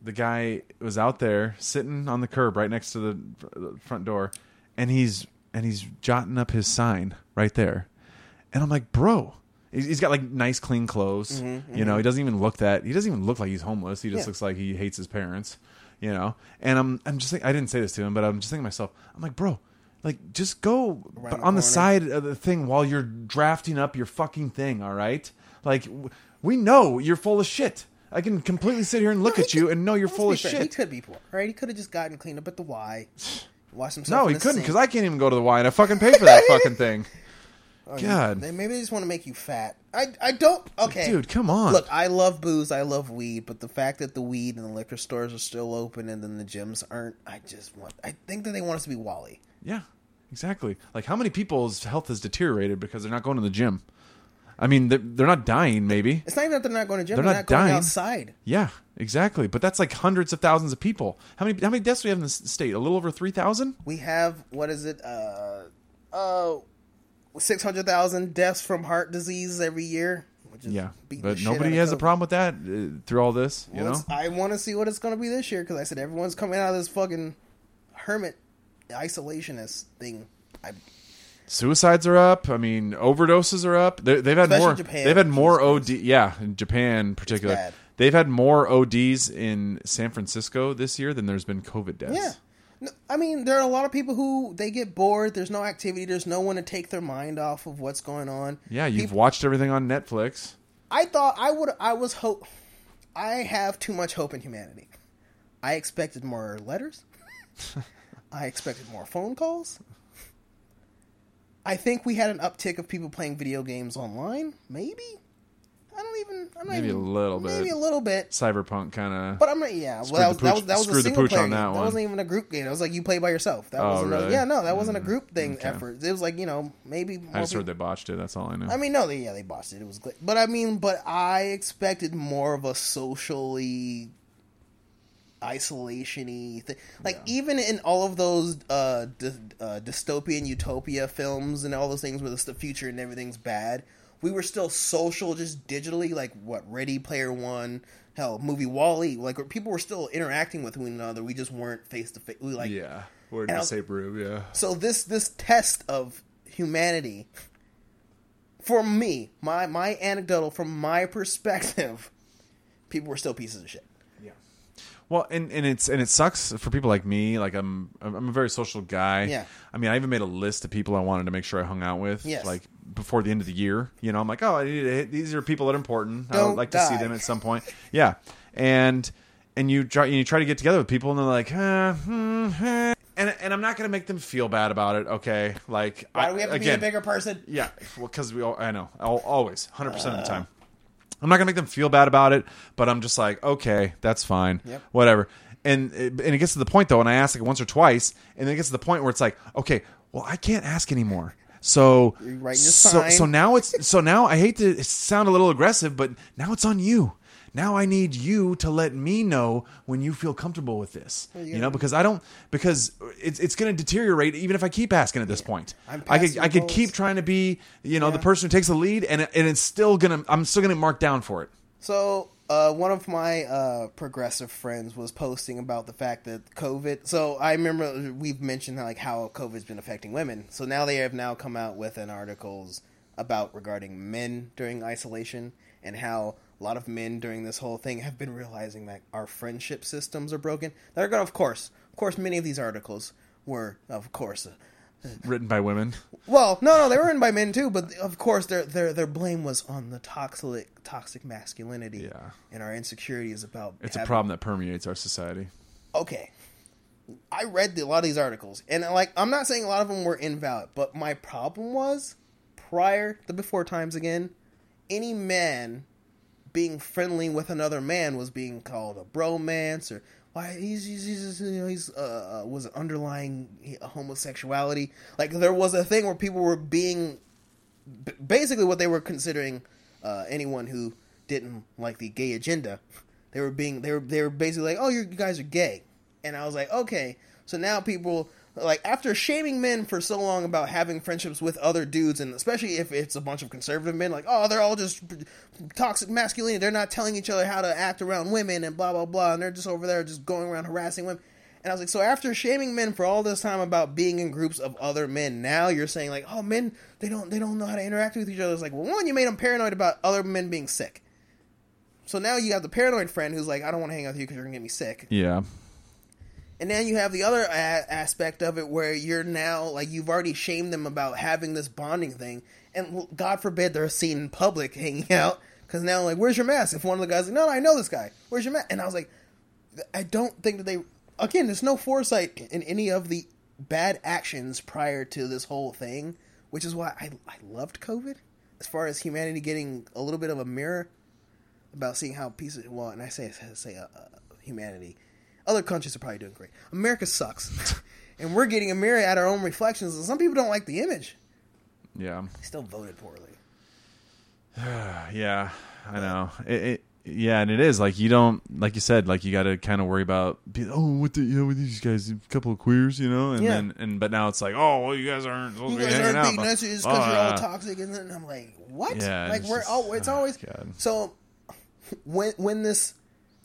the guy was out there sitting on the curb right next to the front door, and he's and he's jotting up his sign right there, and I'm like, bro. he's- got like nice, clean clothes. You know, he doesn't even look that. He doesn't even look like he's homeless. He just Mm-hmm, Yeah. looks like he hates his parents. You know, and I'm I'm just think, I didn't say this to him, but I'm just thinking to myself, I'm like, bro, like just go Around on the side of the thing while you're drafting up your fucking thing. All right, like w- we know you're full of shit. I can completely sit here and look No, at you and know you're full of fair, He could be poor, right? He could have just gotten cleaned up at the Y, washed himself. No, he couldn't because I can't even go to the Y and I fucking pay for that fucking thing. Oh, God. They, maybe they just want to make you fat. I I don't. Okay, Dude, come on. Look, I love booze. I love weed, but the fact that the weed and the liquor stores are still open and then the gyms aren't, I just want. I think that they want us to be WALL-E. Yeah, exactly. Like how many people's health has deteriorated because they're not going to the gym? I mean, they're, they're not dying, maybe. It's not even that they're not going to gym. They're They're, not not, going dying. outside. Yeah, exactly. But that's like hundreds of thousands of people. How many how many deaths do we have in the state? A little over three thousand. We have what is it? Uh, uh, six hundred thousand deaths from heart disease every year. Yeah, but the shit out nobody has a problem with that uh, through all this. You Well, know, I want to see what it's going to be this year because I said everyone's coming out of this fucking hermit isolationist thing. I, suicides are up. I mean, overdoses are up. They, they've had more. Japan, they've had more OD. Yeah, in Japan in particular, they've had more ODs in San Francisco this year than there's been COVID deaths. yeah. I mean, there are a lot of people who they get bored. There's no activity. There's no one to take their mind off of what's going on. Yeah, you've People- watched everything on Netflix. I thought I would. I was hope. I have too much hope in humanity. I expected more letters. I expected more phone calls. I think we had an uptick of people playing video games online. Maybe. I don't even. I'm not Maybe a even- little bit. Maybe a little bit. Cyberpunk kind of. But I'm not. Yeah. Well, that was pooch- that was, that was a single player on that That wasn't even a group game. It was like you play by yourself. That Oh, wasn't. A, yeah. No, that wasn't a group thing Okay. effort. It was like you know maybe. I just heard they botched it. That's all I know. I mean, no, they, yeah, they botched it. It was, gl- but I mean, but I expected more of a socially isolation-y thing. Like Yeah. even in all of those uh, dy- uh, dystopian utopia films and all those things where the future and everything's bad, we were still social, just digitally. Like what Ready Player One, hell, movie WALL-E. Like people were still interacting with one another. We just weren't face to face. We like yeah, we're in the same room. Yeah. so this this test of humanity for me, my my anecdotal from my perspective, people were still pieces of shit. Well, and, and it's and it sucks for people like me. Like I'm I'm a very social guy. Yeah. I mean, I even made a list of people I wanted to make sure I hung out with. Yes. Like before the end of the year. You know, I'm like, oh, I need to hit, these are people that are important. I Don't would like to see them at some point. Yeah. And and you try you try to get together with people and they're like, huh, hmm, huh. and and I'm not gonna make them feel bad about it. Okay. Like Why do we have to again, be a bigger person? yeah, well, because we all, I know, I'll, always, hundred percent of the time. I'm not gonna make them feel bad about it, but I'm just like, okay, that's fine, Yep. whatever. And it, and it gets to the point though, and I ask like once or twice, and then it gets to the point where it's like, okay, well, I can't ask anymore So You're writing your so sign. so now it's so now I hate to sound a little aggressive, but now it's on you. Now I need you to let me know when you feel comfortable with this. you know, because I don't because it's it's going to deteriorate even if I keep asking at this point. I'm I could I could goals. keep trying to be you know the person who takes the lead, and and it's still gonna I'm still gonna mark down for it. So, uh, one of my uh, progressive friends was posting about the fact that COVID. So, I remember we've mentioned like how COVID's been affecting women. So now they have now come out with an articles about regarding men during isolation and how a lot of men during this whole thing have been realizing that our friendship systems are broken. They're going, to of course, of course, many of these articles were, of course, uh, Written by women. well, no, no, they were written by men too, but of course their their their blame was on the toxic toxic masculinity Yeah. and our insecurities about. It's a problem that permeates our society. Okay, I read the, a lot of these articles, and like I'm not saying a lot of them were invalid, but my problem was prior the before times again, any man being friendly with another man was being called a bromance or why he's he's, he's you know he's uh, uh, was underlying homosexuality. Like there was a thing where people were being basically what they were considering uh, anyone who didn't like the gay agenda. They were being they were they were basically like, oh, you guys are gay, and I was like, okay. So now people like after shaming men for so long about having friendships with other dudes, and especially if it's a bunch of conservative men, like, oh, they're all just toxic masculinity. They're not telling each other how to act around women and blah blah blah, and they're just over there just going around harassing women. And I was like, so after shaming men for all this time about being in groups of other men, now you're saying like, oh, men they don't they don't know how to interact with each other. It's like, well, one, you made them paranoid about other men being sick. So now you have the paranoid friend who's like, I don't want to hang out with you because you're gonna get me sick. Yeah. And then you have the other a- aspect of it where you're now like you've already shamed them about having this bonding thing, and God forbid they're seen in public hanging out because now like, where's your mask? If one of the guys like, no, no, I know this guy. Where's your mask? And I was like, I don't think that they. Again, there's no foresight in any of the bad actions prior to this whole thing, which is why I I loved COVID as far as humanity getting a little bit of a mirror about seeing how pieces. Well, and I say say uh, uh, humanity. Other countries are probably doing great. America sucks, and we're getting a mirror at our own reflections. And some people don't like the image. Yeah. They still voted poorly. Yeah, I know. It, it yeah, and it is like you don't like you said like you got to kind of worry about oh what the you know with these guys a couple of queers you know and Yeah. then and but now it's like oh well you guys aren't You guys aren't out. being but- nice because you're all uh, toxic, and then I'm like, what? Yeah, like we're just- oh, it's oh, always God. so. When when this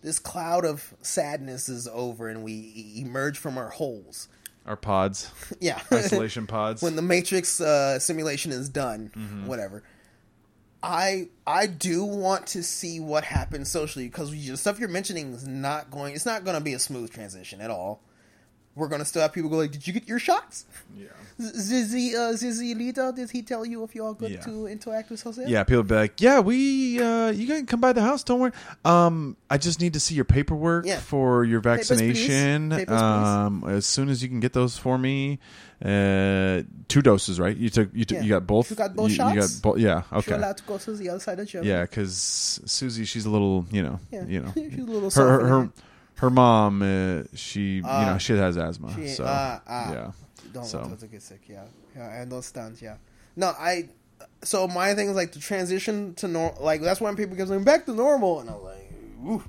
this cloud of sadness is over and we emerge from our holes, our pods. Yeah, isolation pods. When the matrix uh, simulation is done Mm-hmm. whatever. I i do want to see what happens socially because the stuff you're mentioning is not going it's not going to be a smooth transition at all we're going to still have people go like did you get your shots yeah Zizi, uh, Zizzy Lita, did he tell you if you all good Yeah. to interact with Jose? yeah people be like yeah we uh you can come by the house don't worry um I just need to see your paperwork Yeah. for your Papers, please. vaccination Papers, please. um as soon as you can get those for me uh two doses right you took you took Yeah. you got both You got both you, shots? got both yeah okay You're allowed to go to the other side of Germany. Yeah, because Susie, she's a little, you know, Yeah. you know, She's a little her her her, in her mom, uh, she you Ah. know, she has asthma, She- so ah, ah. yeah, Don't So. want to get sick. Yeah, yeah, I understand. Yeah, no, I. So my thing is like the transition to normal. Like that's when people get like back to normal, and I was like, Ooh.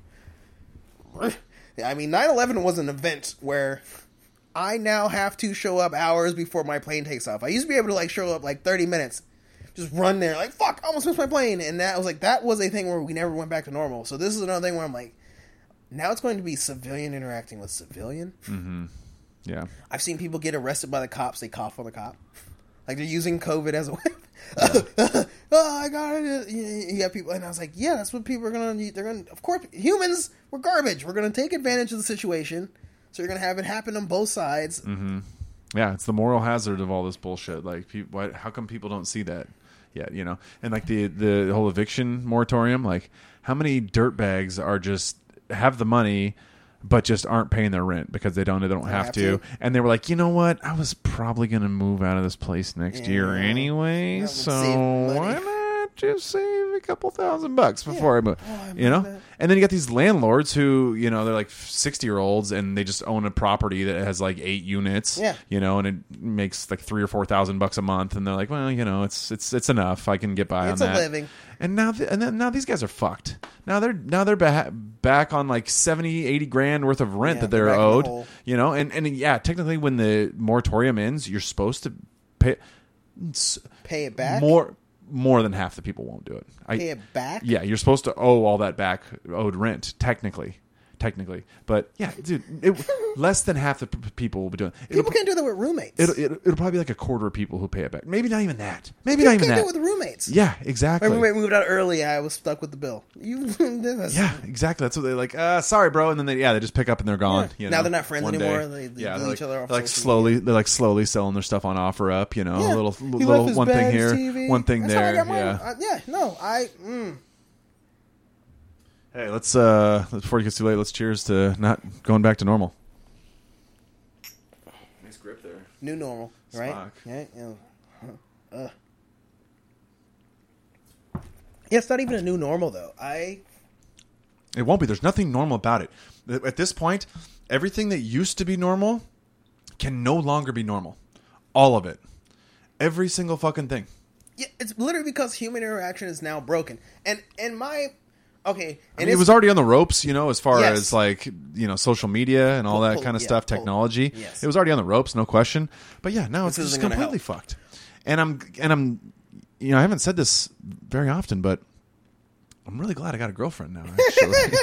I mean, 9-11 was an event where I now have to show up hours before my plane takes off. I used to be able to like show up like thirty minutes, just run there like fuck, I almost missed my plane, and that was like that was a thing where we never went back to normal. So this is another thing where I'm like, now it's going to be civilian interacting with civilian. Mm-hmm. yeah, I've seen people get arrested by the cops. They cough on the cop, like they're using COVID as a weapon. oh, I got it. You got people, and I was like, yeah, that's what people are gonna. need. They're gonna, of course, humans. We're garbage. We're gonna take advantage of the situation. So you're gonna have it happen on both sides. Mm-hmm. yeah. It's the moral hazard of all this bullshit. Like, why, how come people don't see that yet? You know, and like the the whole eviction moratorium. Like, how many dirtbags are just have the money? But just aren't paying their rent because they don't they don't have, have to. to. and they were like, you know what? I was probably gonna move out of this place next year anyway, so why not just save me a couple thousand bucks before I move. Oh, I you know, that. and then you got these landlords who, you know, they're like sixty year olds and they just own a property that has like eight units. Yeah. you know, and it makes like three or four thousand bucks a month, and they're like, well, you know, it's it's it's enough. I can get by It's on a that. living. And now, th- and then now these guys are fucked. Now they're now they're ba- back on like 70, 80 grand worth of rent Yeah, that they're they're in the owed. You know, and and yeah, technically, when the moratorium ends, you're supposed to pay Pay it back. more more than half the people won't do it. I, Pay it back. yeah, you're supposed to owe all that back owed rent technically. Technically, but yeah, dude, it, less than half the p- people will be doing. It'll, People can't do that with roommates. it'll, it'll, it'll probably be like a quarter of people who pay it back. Maybe not even that. Maybe People not even can't that. do it with roommates. yeah, exactly. My roommate moved out early. I was stuck with the bill. You Yeah, exactly. That's what they're like. Uh, sorry, bro, and then they yeah they just pick up and they're gone. Yeah. you Now they're not friends anymore. They- they yeah, blew they're each like, other off they're like slowly they're like slowly selling their stuff on OfferUp. You know, Yeah. a little He little one thing here, TV. one thing That's how I there. Yeah. Uh, yeah. No, I. Mm. Hey, let's uh before it gets too late, let's cheers to not going back to normal. Nice grip there. New normal, right? Spock. Yeah. yeah. Huh. Ugh. Yeah, it's not even a new normal though. I It won't be. There's nothing normal about it. At this point, everything that used to be normal can no longer be normal. All of it. Every single fucking thing. yeah, it's literally because human interaction is now broken. And and my okay, I and mean, it was already on the ropes, you know, as far Yes. as like you know social media and all that Pull- kind of yeah, stuff, pull- technology. yes. It was already on the ropes, no question. But yeah, now it's just completely fucked. And I'm and I'm, you know, I haven't said this very often, but I'm really glad I got a girlfriend now, actually.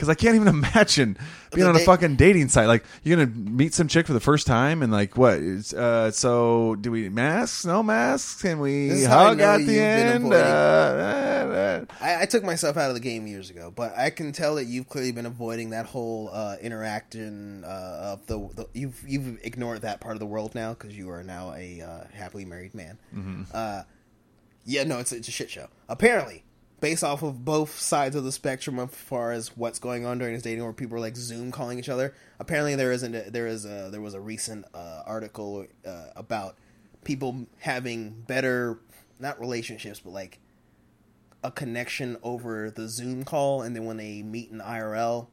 Because I can't even imagine being on a fucking dating site. Like you're gonna meet some chick for the first time, and like, what? Uh, so do we masks? No masks? Can we is how I hug know at you've the been end? avoiding- Uh, uh, uh. I, I took myself out of the game years ago, but I can tell that you've clearly been avoiding that whole uh, interaction uh, of the, the you've you've ignored that part of the world now because you are now a uh, happily married man. Mm-hmm. Uh, yeah, no, it's it's a shit show. Apparently, based off of both sides of the spectrum as far as what's going on during this dating, where people are like Zoom calling each other. Apparently, there isn't. A, there is a there was a recent uh, article uh, about people having better not relationships, but like a connection over the Zoom call, and then when they meet in IRL,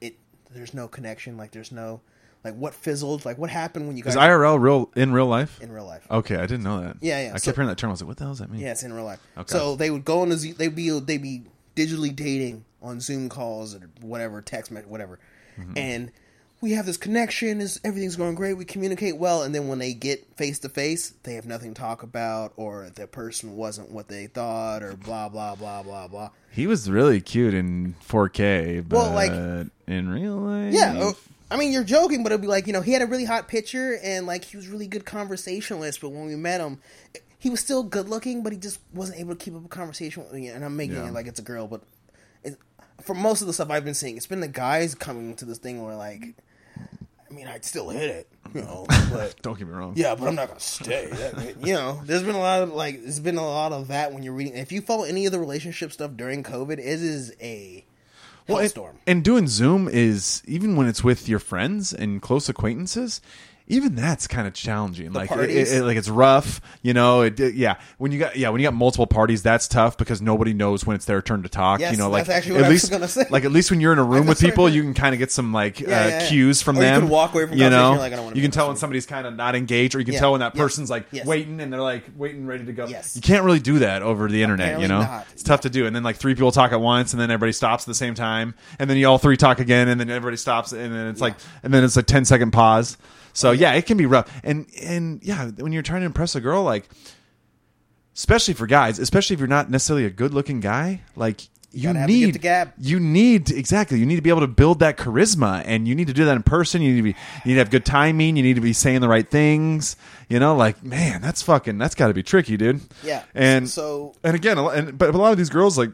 it there's no connection. Like there's no like what fizzled. Like what happened when you guys Is IRL real in real life? in real life. Okay, I didn't know that. Yeah, yeah, I kept hearing that term. I was like, "What the hell does that mean?" Yeah, it's in real life. Okay. So they would go on the Z- they'd be they'd be digitally dating on Zoom calls or whatever text message whatever, Mm-hmm. and we have this connection. Is everything's going great? We communicate well, and then when they get face to face, they have nothing to talk about, or the person wasn't what they thought, or blah blah blah blah blah. He was really cute in 4K, but Well, like- in real life, Yeah, uh, I mean you're joking, but it'd be like you know he had a really hot picture and like he was really good conversationalist, but when we met him, he was still good looking, but he just wasn't able to keep up a conversation with me. And I'm making Yeah. it like it's a girl, but it, for most of the stuff I've been seeing, it's been the guys coming to this thing where like, I mean I'd still hit it, you know, but. don't get me wrong. Yeah, but I'm not gonna stay. That- you know, there's been a lot of like, there's been a lot of that when you're reading. If you follow any of the relationship stuff during COVID, it is a Well, and, and doing Zoom is even when it's with your friends and close acquaintances. Even that's kind of challenging. like, it, parties? it- like it's rough, you know. It, it- yeah, when you got yeah when you got multiple parties, that's tough because nobody knows when it's their turn to talk. Yes, you know, like that's actually what at I was least gonna say. like at least when you're in a room with That's what I people, you can kind of get some like Yeah, uh, yeah, yeah. cues from Or you them. can walk away from you know, you're like, I don't you can tell when somebody's kind of not engaged, or you can tell when that person's like yes. waiting and they're like waiting, ready to go. Yes. You can't really do that over the internet. Apparently you know, not. it's tough to do. And then like three people talk at once, and then everybody stops at the same time, and then you all three talk again, and then everybody stops, and then it's like, and then it's a 10 second pause. So yeah, it can be rough. And and yeah, when you're trying to impress a girl, like especially for guys, especially if you're not necessarily a good looking guy, like you gotta the need gab. you need exactly you need to be able to build that charisma and you need to do that in person you need to be you need to have good timing you need to be saying the right things you know like man that's fucking that's got to be tricky dude Yeah. and So- and again and but a lot of these girls like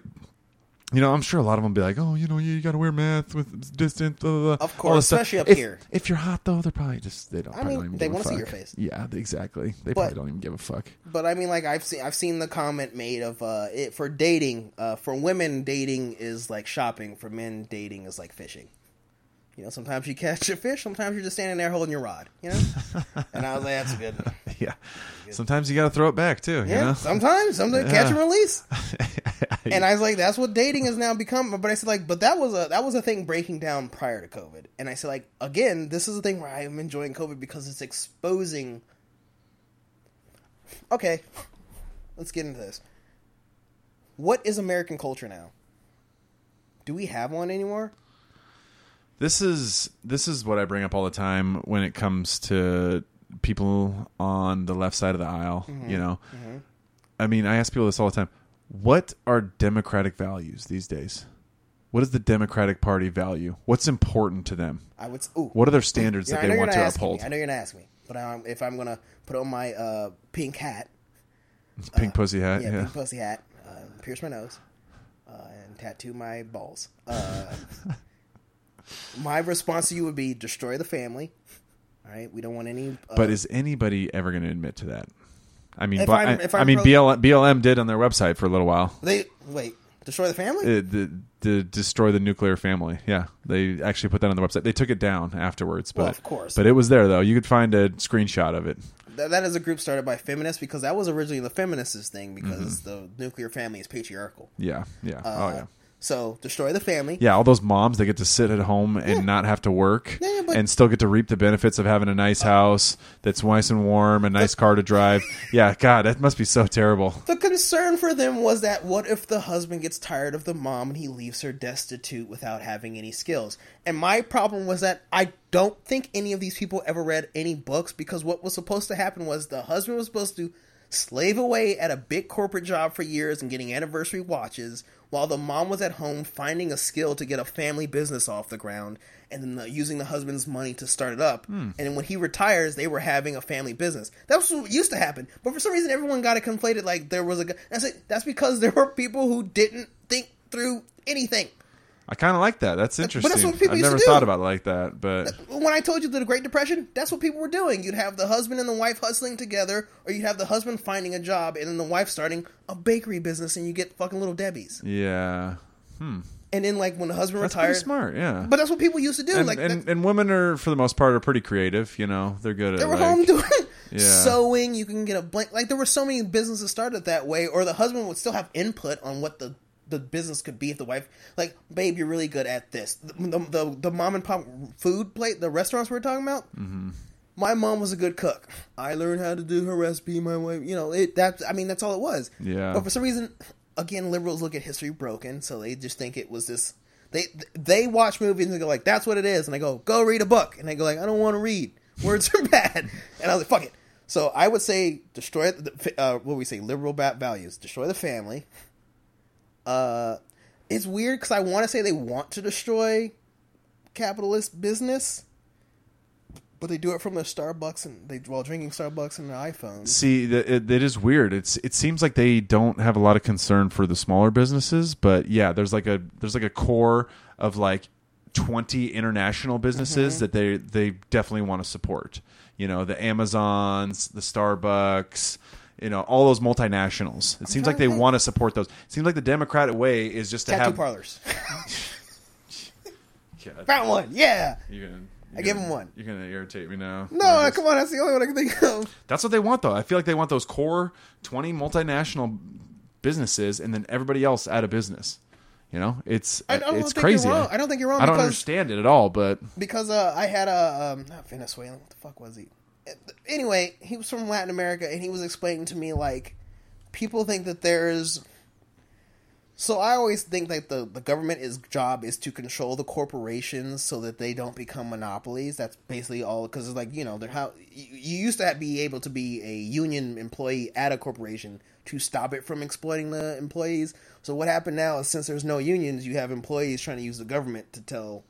you know, I'm sure a lot of them be like, "Oh, you know, you, got to wear masks with distance." Blah, blah, blah, Of course, this stuff. especially up If- here. If you're hot though, they're probably just they don't. I mean, don't they wanna see your face. Yeah, exactly. They But- probably don't even give a fuck. But I mean, like I've seen, I've seen the comment made of uh, it for dating. Uh, for women, dating is like shopping. For men, dating is like fishing. You know, sometimes you catch a fish, sometimes you're just standing there holding your rod. You know, and I was like, that's good. yeah. Sometimes you got to throw it back too. Yeah, You know? sometimes, sometimes catch and release. And I was like, that's what dating has now become. But I said, like, but that was a that was a thing breaking down prior to COVID. And I said, like, again, this is a thing where I am enjoying COVID because it's exposing. Okay, let's get into this. What is American culture now? Do we have one anymore? This is this is what I bring up all the time when it comes to people on the left side of the aisle. Mm-hmm. You know, I mean, I ask people this all the time. What are democratic values these days? What does the Democratic Party value? What's important to them? I would. Ooh, What are their standards that they want gonna uphold? Me. I know you're gonna ask me, but um, if I'm gonna put on my uh, pink hat, Pink pussy hat. yeah, Yeah. pink pussy hat, uh, pierce my nose, uh, and tattoo my balls. My response to you would be destroy the family. All right, we don't want any. Uh, But is anybody ever going to admit to that? I mean, If but- I'm- I, I mean, BLM, BLM did on their website for a little while. they wait destroy the family. Uh, the, the destroy the nuclear family. Yeah, they actually put that on the website. They took it down afterwards, but Well, of course. but it was there though. You could find a screenshot of it. Th- that is a group started by feminists because that was originally the feminists thing because Mm-hmm. the nuclear family is patriarchal. Yeah, yeah, Uh, oh yeah, So destroy the family. yeah. All those moms they get to sit at home and not have to work, Yeah, yeah, but- and still get to reap the benefits of having a nice house that's nice and warm, a nice car to drive. Yeah, God, that must be so terrible. The concern for them was that what if the husband gets tired of the mom and he leaves her destitute without having any skills? And my problem was that I don't think any of these people ever read any books because what was supposed to happen was the husband was supposed to slave away at a big corporate job for years and getting anniversary watches while the mom was at home finding a skill to get a family business off the ground and then the, using the husband's money to start it up. Hmm. And then when he retires, they were having a family business. That's what used to happen. But for some reason, everyone got it conflated like there was a. That's it. That's because there were people who didn't think through anything. I kind of like that. That's interesting. that's what people I've used to never do. thought about it like that, but When I told you the Great Depression, that's what people were doing. You'd have the husband and the wife hustling together, or you'd have the husband finding a job and then the wife starting a bakery business, and you get fucking little Debbie's. yeah, hmm. And then, like when the husband that's retired, smart. Yeah, but that's what people used to do. and, like and, and women are for the most part are pretty creative. You know, they're good at They were like, home doing Yeah. sewing. You can get a blank. Like there were so many businesses started that way, or the husband would still have input on what the the business could be if the wife, like, babe, you're really good at this. The the, the, the mom and pop food plate, the restaurants we are talking about. Mm-hmm. My mom was a good cook. I learned how to do her recipe. My wife, you know, it. That I mean, that's all it was. Yeah. But for some reason, again, liberals look at history broken, so they just think it was this. They they watch movies and they go like, "That's what it is," and I go, "Go read a book," and they go like, "I don't want to read. Words are bad," and I was like, "Fuck it." So I would say destroy the uh, what we say liberal bat values, destroy the family. Uh, it's weird because I want to say they want to destroy capitalist business, but they do it from their Starbucks and they while drinking Starbucks and their iPhones. See, it, it is weird. It's it seems like they don't have a lot of concern for the smaller businesses, but yeah, there's like a there's like a core of like 20 international businesses Mm-hmm. that they they definitely want to support. You know, the Amazons, the Starbucks, you know, all those multinationals. It seems like they want to support those. It seems like the democratic way is just to Tattoo have parlors. Yeah, Found one. Yeah. you're gonna, you're I give gonna- them one. You're gonna irritate me now. No, just- come on. That's the only one I can think of. That's what they want, though. I feel like they want those core 20 multinational businesses and then everybody else out of business. You know, it's I don't it's think crazy. you're wrong. I don't think you're wrong I don't because understand it at all, but because uh, I had a um, not Venezuelan. What the fuck was he? Anyway, he was from Latin America, and he was explaining to me like people think that there's. So I always think that the the government is job is to control the corporations so that they don't become monopolies. That's basically all because it's like you know they're how you, you used to be able to be a union employee at a corporation to stop it from exploiting the employees. So what happened now is since there's no unions, you have employees trying to use the government to tell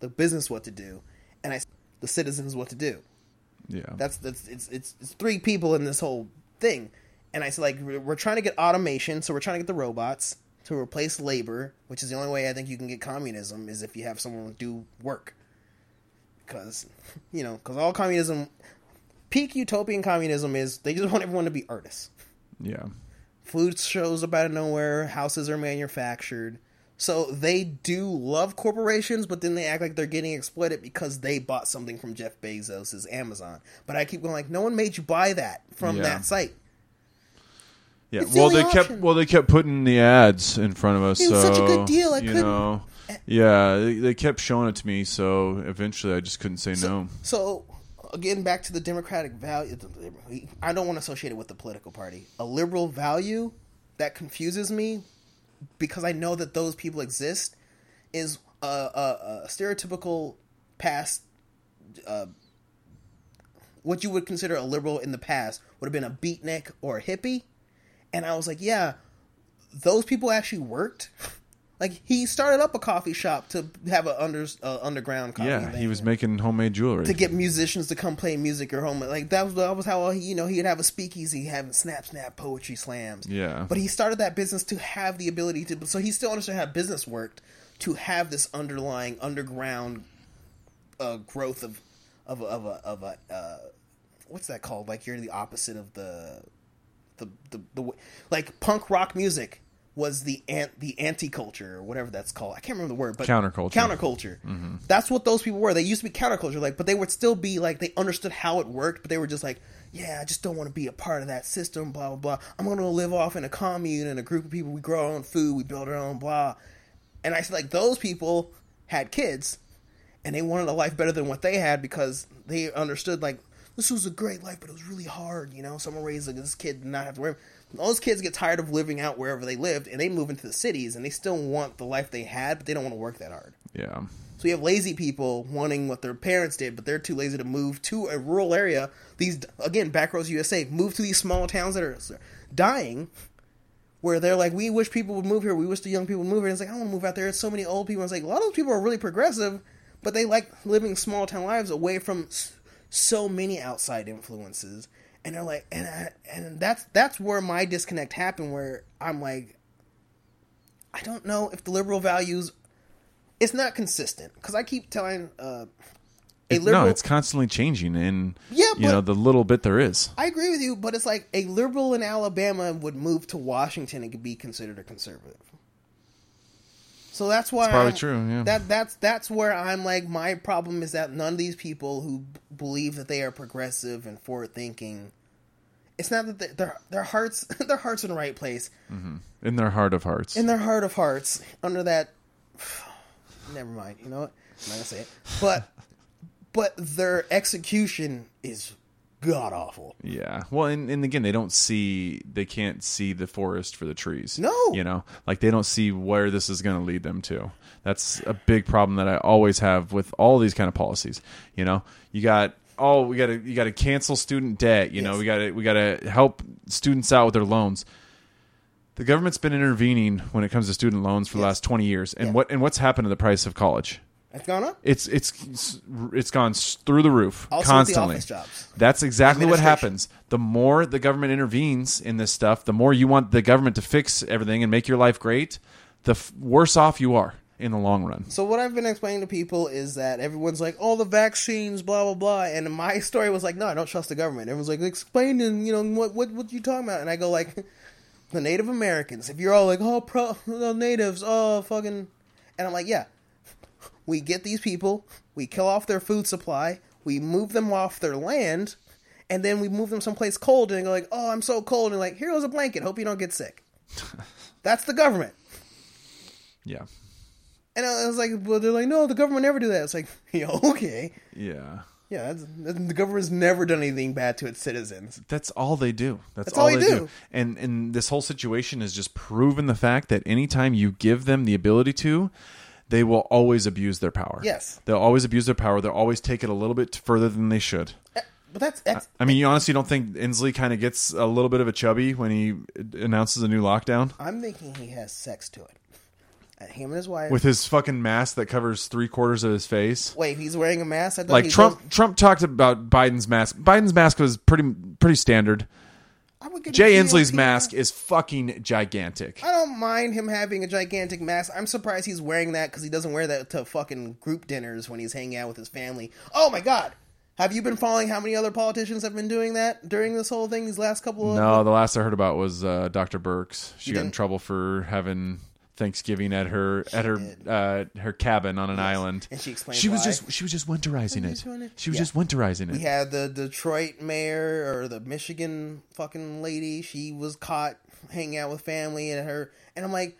the business what to do, and I the citizens what to do. Yeah. That's that's it's it's, it's three people in this whole thing, and I said like we're we're trying to get automation, so we're trying to get the robots to replace labor, which is the only way I think you can get communism is if you have someone do work, because you know because all communism, peak utopian communism is they just want everyone to be artists. yeah. Food shows up out of nowhere. Houses are manufactured. So they do love corporations, but then they act like they're getting exploited because they bought something from Jeff Bezos' Amazon. But I keep going like, no one made you buy that from Yeah. that site. Yeah. It's Well, only they kept well they kept putting the ads in front of us. It was so, such a good deal, I you couldn't- know. Eh. Yeah, they, they kept showing it to me, so eventually I just couldn't say no. So again, back to the democratic value. I don't want to associate it with the political party. A liberal value that confuses me because I know that those people exist is a, a, a stereotypical past. Uh, what you would consider a liberal in the past would have been a beatnik or a hippie, and I was like, yeah, those people actually worked. Like he started up a coffee shop to have an under uh, underground coffee. Yeah, thing he was making homemade jewelry. to get musicians to come play music or home. Like that was that was how he, you know he'd have a speakeasy having snap snap poetry slams. Yeah. but he started that business to have the ability to. So he still understood how business worked to have this underlying underground uh, growth of of of a of a uh, what's that called? Like you're the opposite of the the the, the like punk rock music was the ant the anti culture or whatever that's called. I can't remember the word, but Counterculture. Counterculture. Mm-hmm. That's what those people were. They used to be counterculture, like, but they would still be like they understood how it worked, but they were just like, yeah, I just don't want to be a part of that system. Blah blah blah. I'm going to live off in a commune and a group of people. We grow our own food. We build our own blah. And I said like those people had kids, and they wanted a life better than what they had because they understood like this was a great life, but it was really hard. You know, someone raised like, this kid did not have to worry. Those kids get tired of living out wherever they lived, and they move into the cities, and they still want the life they had, but they don't want to work that hard. yeah. So you have lazy people wanting what their parents did, but they're too lazy to move to a rural area. These again, Backroads USA, move to these small towns that are dying, where they're like, we wish people would move here. We wish the young people would move here. And it's like I want to move out there. It's so many old people. It's like a lot of those people are really progressive, but they like living small town lives away from so many outside influences. And they're like, and I, and that's that's where my disconnect happened. Where I'm like, I don't know if the liberal values it's not consistent because I keep telling uh, It- liberal. no, it's constantly changing, and Yeah, you know the little bit there is. I agree with you, but it's like a liberal in Alabama would move to Washington and could be considered a conservative. So that's why It's probably I'm- true, yeah. That that's that's where I'm like my problem is that none of these people who b- believe that they are progressive and forward thinking. It's not that they, their their hearts their hearts in the right place mm-hmm. In their heart of hearts. in their heart of hearts under that never mind you know what i'm not gonna say it but but their execution is god awful Yeah. Well, and, and again, they don't see, they can't see the forest for the trees. No. You know, like they don't see where this is going to lead them to. That's a big problem that I always have with all these kind of policies. You know, you got, oh, we got to, you got to cancel student debt. You know, we got to, we got to help students out with their loans. The government's been intervening when it comes to student loans for the last 20 years. And Yeah. what, and what's happened to the price of college? it's gone up It's it's it's gone through the roof Also the constantly. office jobs. That's exactly what happens. The more the government intervenes in this stuff, the more you want the government to fix everything and make your life great, the f- worse off you are in the long run. so what i've been explaining to people is that everyone's like oh the vaccines blah blah blah and my story was like no i don't trust the government everyone's like explain and you know what what what you talking about and i go like the native americans if you're all like oh pro the natives oh fucking and i'm like yeah we get these people, we kill off their food supply, we move them off their land, and then we move them someplace cold and go like, "Oh, I'm so cold," and like, "Here goes a blanket. Hope you don't get sick." That's the government. Yeah. And I was like, "Well, they're like, no, the government never do that." It's like, yeah, okay, Yeah. yeah, that's, that's, the government's never done anything bad to its citizens. That's all they do. That's, That's all, all they do. do. And and this whole situation has just proven the fact that anytime you give them the ability to, they will always abuse their power. Yes. They'll always abuse their power. They'll always take it a little bit further than they should. Eh, but that's that's I mean, eh. you honestly don't think Inslee kind of gets a little bit of a chubby when he announces a new lockdown I'm thinking he has sex to it. Uh, him and his wife. with his fucking mask that covers three quarters of his face? Wait, he's wearing a mask. I thought Like he Trump, Trump talked about Biden's mask. Biden's mask was pretty pretty standard. I would get Jay Inslee's mask is fucking gigantic. I don't mind him having a gigantic mask. I'm surprised he's wearing that because he doesn't wear that to fucking group dinners when he's hanging out with his family. Oh my god. Have you been following how many other politicians have been doing that during this whole thing these last couple of No, the last I heard about was uh, Dr. Birx. She got in didn't- trouble for having Thanksgiving at her at her did. uh, her cabin on an island. And she explained she was why. just she was just winterizing it. are you doing it? She was Yeah. just winterizing it. We had the Detroit mayor or the Michigan fucking lady. She was caught hanging out with family and her. And I'm like,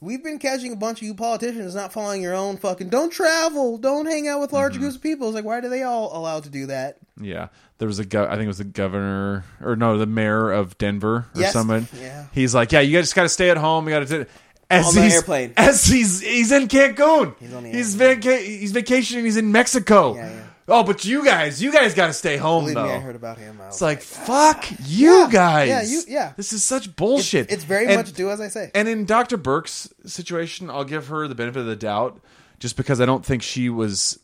we've been catching a bunch of you politicians not following your own fucking. Don't travel. Don't hang out with large Mm-hmm. groups of people. It's like, why are they all allowed to do that? Yeah, there was a go- I think it was the governor or no, the mayor of Denver or Yes. someone. Yeah. He's like, yeah, you guys just got to stay at home. You got to. As On the he's, airplane. as he's he's in Cancun, He's on the he's vaca- he's vacationing. He's in Mexico. Yeah, yeah. Oh, but you guys, you guys got to stay home Believe though. me, I heard about him. It's like, fuck ah. you Yeah. guys. Yeah, you- yeah. This is such bullshit. it's very And- much do as I say. And in Dr. Birx's situation, I'll give her the benefit of the doubt just because I don't think she was,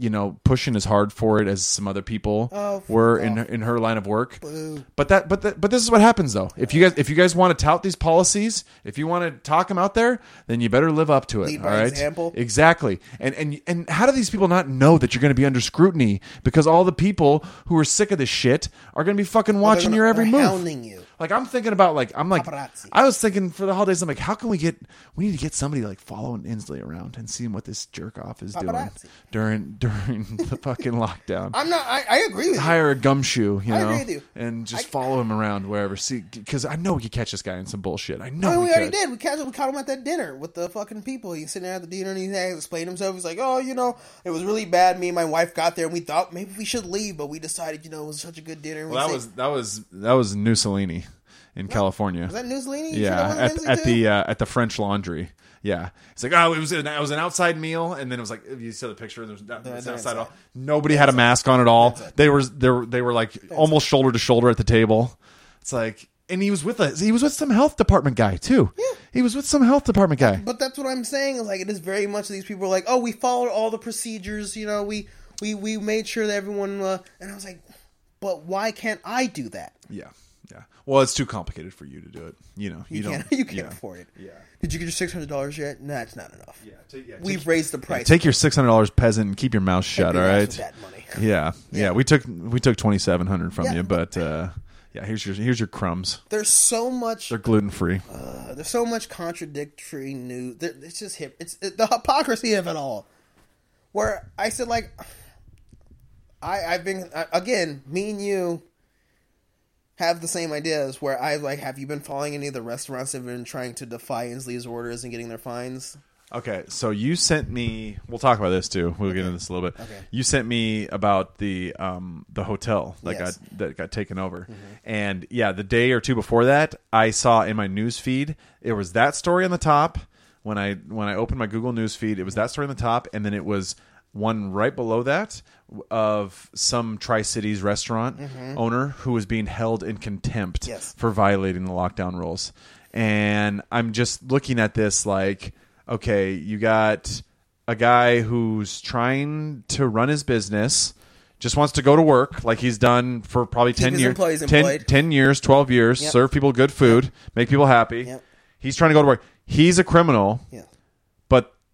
you know, pushing as hard for it as some other people Oh, were in her, in her line of work. Boo. But that but that, but this is what happens though. If you guys if you guys want to tout these policies, if you want to talk them out there, then you better live up to it, Lead all right? example. Exactly. And and and how do these people not know that you're going to be under scrutiny because all the people who are sick of this shit are going to be fucking watching gonna- your every move. you. Like I'm thinking about like I'm like Paparazzi. I was thinking for the holidays I'm like how can we get we need to get somebody like following Inslee around and seeing what this jerk off is doing during during the fucking lockdown. I'm not. I, I agree with you. Hire a gumshoe, you I know, agree with you. and just follow him around wherever. See, because I know we could catch this guy in some bullshit. I know I mean, we, we already could. did. We caught, we caught him at that dinner with the fucking people. He's sitting there at the dinner and he's explaining himself. He's like, "Oh, you know, it was really bad. Me and my wife got there and we thought maybe we should leave, but we decided, you know, it was such a good dinner." Well, that was that was that was Mussolini in California. was that Mussolini? You sure that yeah, at, at the uh, at the French Laundry. Yeah, it's like oh, it was an, it was an outside meal, and then it was like you saw the picture, and there was it's outside. All. Nobody had a mask on at all. They were they were they were like almost shoulder to shoulder at the table. It's like, and he was with us. He was with some health department guy too. Yeah, he was with some health department guy. But that's what I'm saying. Like it is very much these people are like, "Oh, we followed all the procedures. You know, we we we made sure that everyone." Uh, and I was like, "But why can't I do that? Yeah. Well, it's too complicated for you to do it. You know, you, You, don't. can't. You can't yeah. afford it. Yeah. Did you get your six hundred dollars yet? No, it's not enough. Yeah, take- yeah, We've take- raised the Yeah, price. take your six hundred dollars, peasant, and keep your mouth shut. Be All nice right. with that money. Yeah, yeah. We took we took twenty seven hundred from Yeah, you, but uh, yeah, here's your here's your crumbs. There's so much. They're gluten free. Uh, there's so much contradictory news. It's just hip. It's it, the hypocrisy of it all. Where I said like, I I've been again. Me and you have the same ideas. Where I like, have you been following any of the restaurants that have been trying to defy Inslee's orders and getting their fines? Okay, so you sent me. We'll talk about this too. We'll get into this a little bit. Okay. You sent me about the um the hotel that Yes. Mm-hmm. got that got taken over, and yeah, the day or two before that, I saw in my news feed it was that story on the top. When I when I opened my Google News feed, it was that story on the top, and then it was one right below that of some Tri Cities restaurant owner who was being held in contempt Mm-hmm. Yes. for violating the lockdown rules. And I'm just looking at this like, okay, you got a guy who's trying to run his business, just wants to go to work like he's done for probably 10 years, employees 10, 10 years, 12 years, Yep. serve people good food, make people happy. Yep. He's trying to go to work. He's a criminal, Yeah.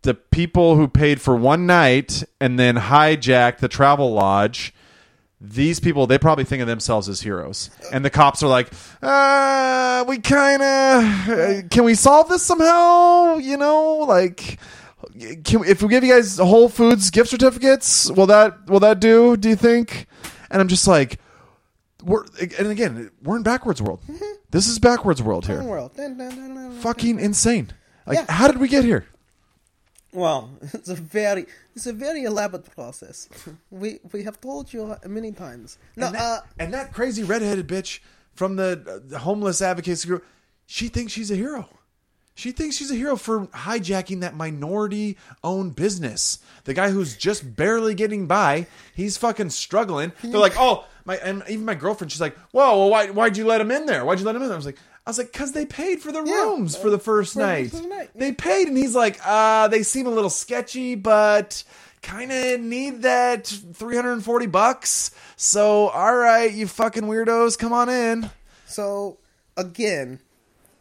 The people who paid for one night and then hijacked the travel lodge these people they probably think of themselves as heroes. And the cops are like uh we kind of uh, can we solve this somehow? You know like can if we give you guys whole foods gift certificates will that will that do do you think? And i'm just like we're and again we're in backwards world. This is backwards world here. World. Fucking insane. Like Yeah. how did we get here Well, it's a very it's a very elaborate process. We we have told you many times. No, and, that, uh, and that crazy redheaded bitch from the, the homeless advocacy group, she thinks she's a hero. She thinks she's a hero for hijacking that minority owned business. The guy who's just barely getting by, he's fucking struggling. They're like, oh, my, and even my girlfriend, she's like, whoa, well, why, why'd you let him in there? Why'd you let him in there? I was like, I was like, cause they paid for the Yeah, rooms for the first for night. first night. They paid, and he's like, uh, they seem a little sketchy, but kind of need that 340 bucks. So, all right, you fucking weirdos, come on in. So again,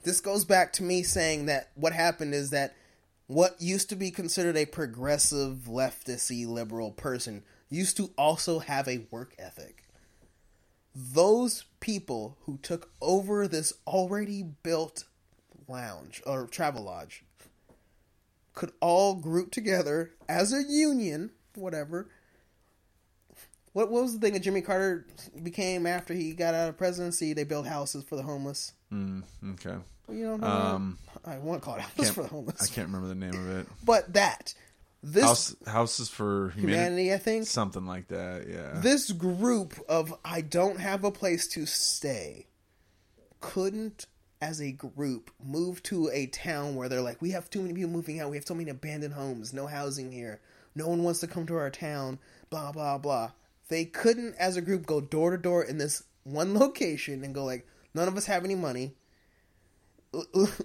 this goes back to me saying that what happened is that what used to be considered a progressive leftisty liberal person used to also have a work ethic. Those people who took over this already built lounge or travel lodge could all group together as a union, whatever. What, what was the thing that Jimmy Carter became after he got out of presidency? They built houses for the homeless. Mm, okay. You know, Um, I want to call it houses for the homeless, I can't remember the name of it. but that this House, houses for humanity, humanity, I think, something like that. Yeah. this group of I don't have a place to stay couldn't as a group move to a town where they're like we have too many people moving out. We have so many abandoned homes. No housing here. No one wants to come to our town. Blah blah blah. They couldn't as a group go door to door in this one location and go like none of us have any money.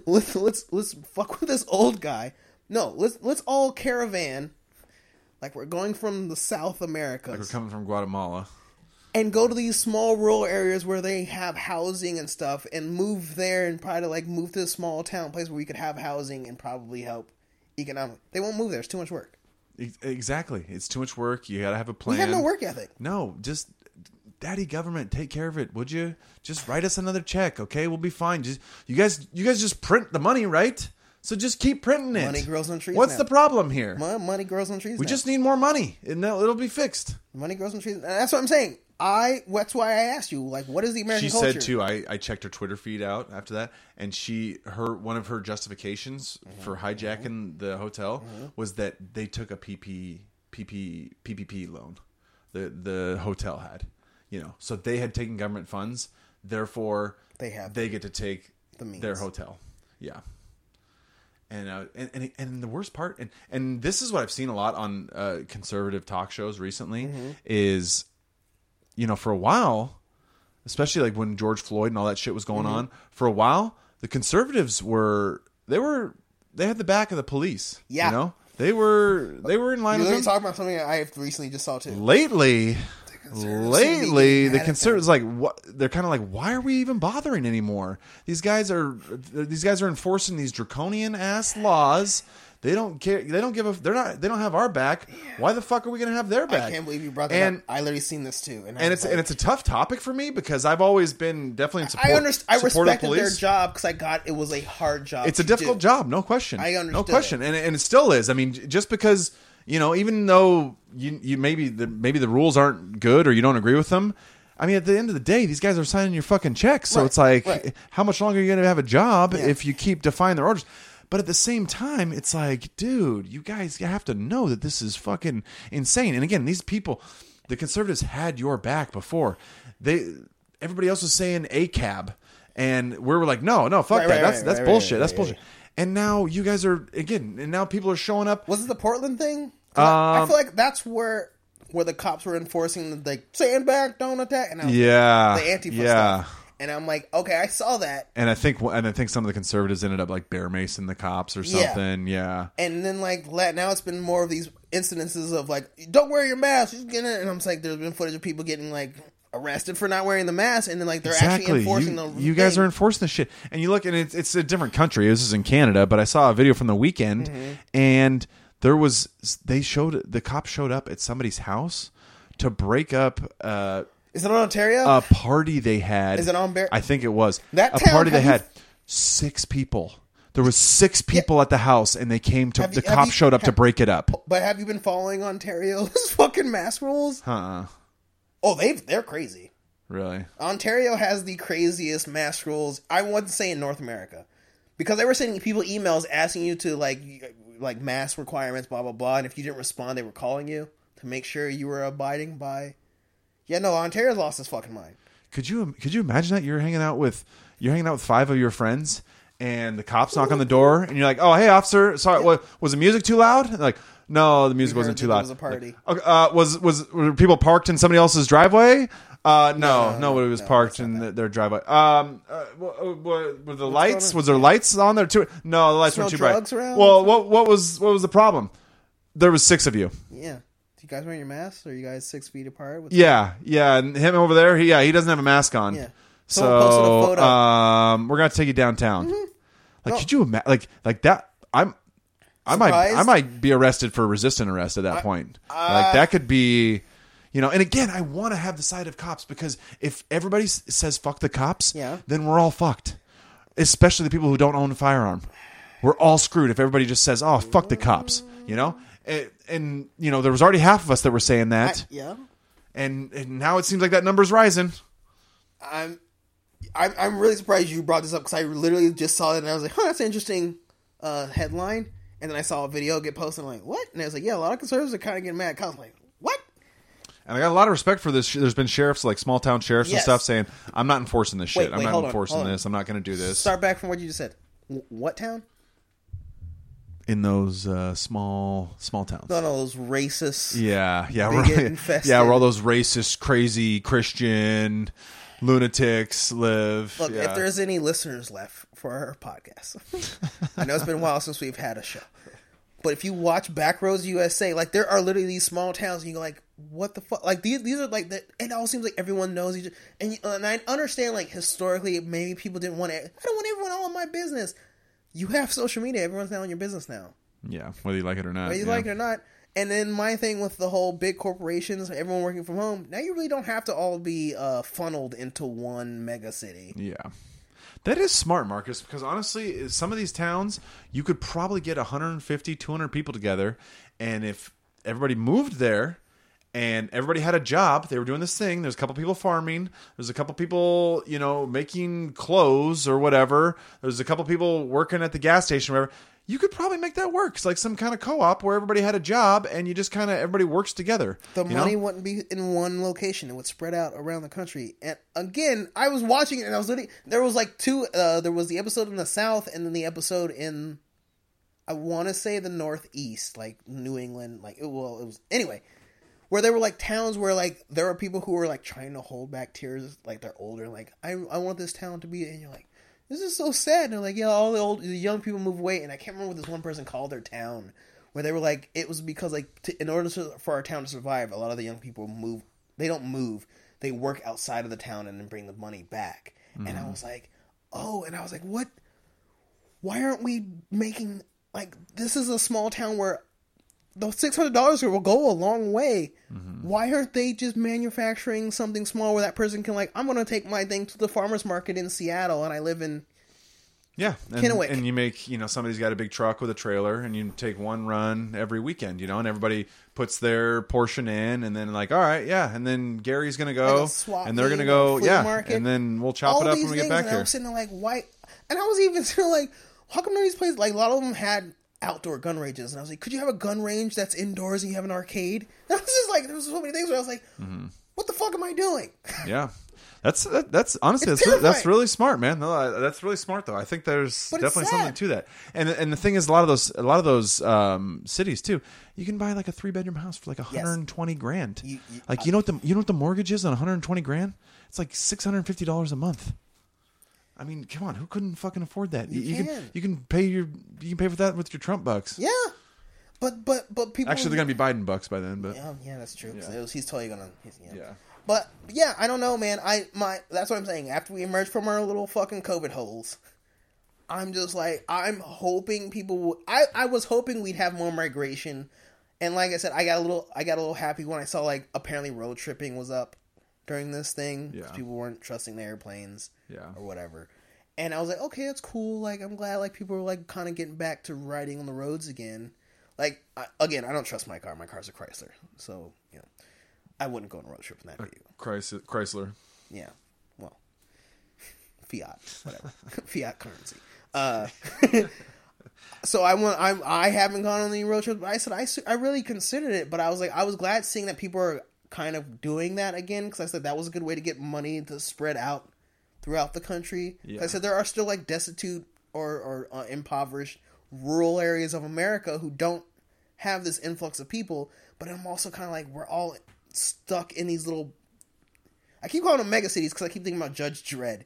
Let's let's let's fuck with this old guy no let's let's all caravan like we're going from the south america like We're coming from Guatemala. and go to these small rural areas where they have housing and stuff and move there and try to like move to a small town place where we could have housing and probably help economic. They won't move there. It's too much work. Exactly. It's too much work. You got to have a plan. We have no work ethic. No, just daddy government, take care of it, would you? Just write us another check, okay? We'll be fine. Just you guys, you guys just print the money, right? So just keep printing it. Money grows on trees What's now. the problem here? Mo- Money grows on trees. we now. just need more money, and it'll it'll be fixed. money grows on trees. And that's what I'm saying. I that's why I asked you like what is the American She culture? said too. I, I checked her Twitter feed out after that, and she her one of her justifications Mm-hmm. for hijacking the hotel was that they took a PP PP PPP loan. The the hotel had, you know, so they had taken government funds. Therefore, They have they get to take the means. their hotel. Yeah. And, uh, and and and the worst part, and and this is what I've seen a lot on uh, conservative talk shows recently, Mm-hmm. is you know, for a while, especially like when George Floyd and all that shit was Mm-hmm. going on, for a while, the conservatives were they were they had the back of the police. Yeah. You know? They were they were in line You're with talking about something I have recently just saw too. Lately lately seem to be the at conservatives like what they're kind of like why are we even bothering anymore these guys are these guys are enforcing these draconian ass laws they don't care they don't give a they're not they don't have our back why the fuck are we gonna have their back I can't believe you brought that and up. I literally seen this too, and, and it's like, and it's a tough topic for me because I've always been definitely in support. I understand. I respected their police. job because I got it was a hard job. It's a difficult do. job, no question. I understand no question, and and it still is. I mean, just because you know, even though you you maybe the maybe the rules aren't good or you don't agree with them. I mean, at the end of the day, these guys are signing your fucking checks. So Right, it's like, right. how much longer are you going to have a job Yeah. if you keep defying their orders? But at the same time, it's like, dude, you guys have to know that this is fucking insane. And again, these people, the conservatives had your back before. They, everybody else was saying a cab, and we were like, no, no, fuck Right, that. that's that's bullshit. that's bullshit. And now you guys are again, and now people are showing up. Was it the Portland thing? 'Cause I, Um, feel like that's where where the cops were enforcing the like stand back, don't attack, and I was Yeah, the Antifa yeah. stuff. And I'm like, okay, I saw that, And I think, and I think some of the conservatives ended up like bear macing the cops or something. Yeah, and then like now it's been more of these incidences of like, don't wear your mask, you get it, and I'm just like, there's been footage of people getting like arrested for not wearing the mask, and then like they're actually enforcing You, the. you guys thing. are enforcing the shit, and you look, and it's it's a different country. This is in Canada, but I saw a video from the weekend, Mm-hmm. and there was they showed the cops showed up at somebody's house to break up. Uh, Is it on Ontario? a party they had. Is it on Bear- I think it was That a party they you- had. Six people. There was six people at the house, and they came to Have the you- cops you- showed up to break it up. but have you been following Ontario's fucking mask rules? Uh-uh. Oh, they they're crazy. Really? Ontario has the craziest mask rules. I wouldn't say in North America because they were sending people emails asking you to like like mask requirements, blah blah blah, and if you didn't respond, they were calling you to make sure you were abiding by. Yeah, no, Ontario's lost his fucking mind. Could you could you imagine that you're hanging out with you're hanging out with five of your friends, and the cops knock on the door, and you're like, "Oh, hey, officer, sorry, wa- was the music too loud?" And like, no, the music wasn't too loud. it was a party. Like, okay, uh, was was were people parked in somebody else's driveway? Uh, no, No, no, it was no, parked in the, their driveway. Um, uh, wha- wha- were the lights? Was there lights on there too? No, the lights Smell weren't too bright. drugs around? Well, what what was what was the problem? There was six of you. Yeah, do you guys wearing your masks? Are you guys six feet apart? Yeah, yeah, and him over there, he yeah, he doesn't have a mask on. Yeah. Someone posted a So, photo. Mm-hmm. um, we're gonna take you downtown. Like, No. could you imagine? Like, like that? I'm, I might, Surprised? I might be arrested for resisting arrest at that point. uh, like, that could be, you know. And again, I want to have the side of cops because if everybody s- says fuck the cops, Yeah. then we're all fucked. Especially the people who don't own a firearm. we're all screwed if everybody just says, "Oh, fuck the cops," you know. And, and you know, there was already half of us that were saying that, yeah. and, and now it seems like that number's rising. I'm, I'm, I'm really surprised you brought this up because I literally just saw it and I was like, huh, that's an interesting uh, headline. And then I saw a video get posted. I'm like, what? And I was like, yeah, a lot of conservatives are kind of getting mad. I was like, what? And I got a lot of respect for this. There's been sheriffs, like small town sheriffs and stuff, saying, "I'm not enforcing this shit. Wait, I'm not enforcing on. this. I'm not going to do this." Start back from what you just said. W- what town? in those uh, small small towns. None of those racist. Yeah, yeah, we're, yeah. Where all those racist, crazy Christian lunatics live. Look, yeah. if there's any listeners left for our podcast, I know it's been a while since we've had a show. But if you watch Backroads USA, like there are literally these small towns, and you go like, "What the fuck?" Like these, these are like the. It all seems like everyone knows each. And, you- and I understand, like historically, maybe people didn't want it. I don't want everyone all in my business. You have social media; everyone's now in your business now, yeah, whether you like it or not. whether you yeah. like it or not. And then my thing with the whole big corporations, everyone working from home. Now you really don't have to all be uh, funneled into one mega city. Yeah. That is smart, Marcus, because honestly, some of these towns, you could probably get 150, 200 people together. And if everybody moved there and everybody had a job, they were doing this thing. There's a couple people farming. There's a couple people, you know, making clothes or whatever. There's a couple people working at the gas station or whatever. You could probably make that work. It's like some kind of co-op where everybody had a job and you just kind of everybody works together. the money know? wouldn't be in one location it would spread out around the country and again i was watching it and i was literally there was like two uh there was the episode in the south and then the episode in i want to say the northeast like new england like it, well it was anyway where there were like towns where like there are people who were like trying to hold back tears like they're older like i i want this town to be and you're like this is so sad. And they're like yeah all the old the young people move away. And i can't remember what this one person called their town where they were like it was because like to, in order to, for our town to survive a lot of the young people move they don't move. They work outside of the town and then bring the money back. And i mm-hmm. was like oh and i was like what? Why aren't we making like this is a small town where the six hundred dollars will go a long way. Why aren't they just manufacturing something small where that person can like I'm gonna take my thing to the farmers market in Seattle and I live in Yeah, and, Kennewick. and you make you know somebody's got a big truck with a trailer, and you take one run every weekend, you know, and everybody puts their portion in, and then like, all right, yeah, and then Gary's gonna go, a swap and they're gonna go, yeah, market. and then we'll chop all it up when we get back and I here. was sitting there like why and I was even still like how come none of these places like a lot of them had outdoor gun ranges and I was like could you have a gun range that's indoors and you have an arcade and I was just like there was so many things where I was like Mm-hmm. what the fuck am I doing Yeah, that's that, that's honestly that's, that's really smart, man. No, that's really smart though. I think there's But definitely something to that. And and the thing is, a lot of those a lot of those um, cities too, you can buy like a three bedroom house for like 120 grand. You- you- like you know what the you know what the mortgage is on 120 grand? It's like 650 dollars a month. I mean, come on, who couldn't fucking afford that? You, you can can. you can pay your you can pay for that with your Trump bucks. yeah but but but people Actually, they're gonna be Biden bucks by then, but Oh yeah, that's true. it was- he's totally gonna. He's, yeah. Yeah. But yeah, I don't know, man. I my that's what I'm saying. After we emerge from our little fucking COVID holes, I'm just like I'm hoping people. Would, I I was hoping we'd have more migration, and like I said, I got a little I got a little happy when I saw like apparently road tripping was up during this thing. 'cause Yeah. people weren't trusting the airplanes. Yeah. or whatever. And I was like, okay, that's cool. Like, I'm glad like people are like kind of getting back to riding on the roads again. Like, I, again, I don't trust my car. My car's a Chrysler, so you know, I wouldn't go on a road trip in that vehicle. Chrys- Chrysler. Yeah, well, fiat, whatever, fiat currency. Uh, so I went. I I haven't gone on any road trips. But I said I su- I really considered it, but I was like I was glad seeing that people are kind of doing that again because I said that was a good way to get money to spread out throughout the country. Yeah. I said there are still like destitute or or uh, impoverished rural areas of America who don't have this influx of people. But I'm also kind of like we're all stuck in these little I keep calling them mega cities because I keep thinking about Judge Dredd,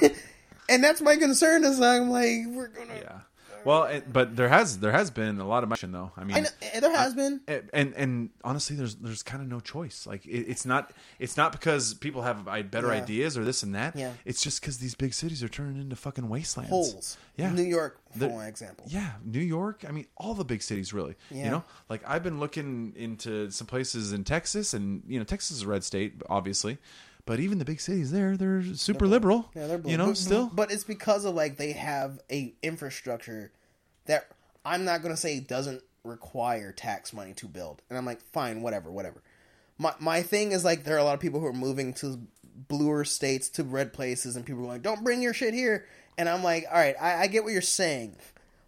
and that's my concern. Is I'm like we're gonna. Yeah. Well, it, but there has there has been a lot of motion though. I mean, I know, there has been. and and, and honestly, there's there's kind of no choice. Like it, it's not it's not because people have better Yeah. ideas or this and that. Yeah. It's just because these big cities are turning into fucking wastelands. holes. Yeah. New York, for The- one example. Yeah, New York. I mean, all the big cities, really. Yeah. You know, like I've been looking into some places in Texas, and you know, Texas is a red state, obviously, but even the big cities there, they're super liberal. Yeah, they're blue. you know, But- still. but it's because of like they have a infrastructure that I'm not going to say doesn't require tax money to build. And I'm like, fine, whatever, whatever. My my thing is like there are a lot of people who are moving to bluer states to red places, and people are like, don't bring your shit here. And I'm like, all right, I, I get what you're saying,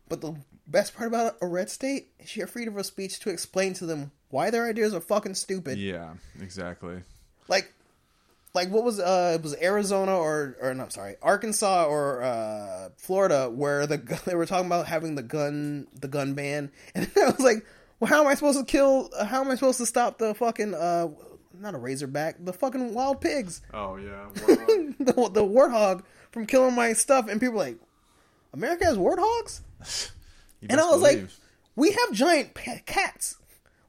but the best part about a red state is your freedom of speech to explain to them why their ideas are fucking stupid. Yeah, exactly. Like, like what was uh it was Arizona or or no, I'm sorry, Arkansas or uh Florida where the they were talking about having the gun the gun ban, and I was like, well, how am I supposed to kill? How am I supposed to stop the fucking uh not a razorback, the fucking wild pigs, Oh yeah. the the warthog from killing my stuff? And people were like, America has warthogs. And I was like, we have giant pa- cats.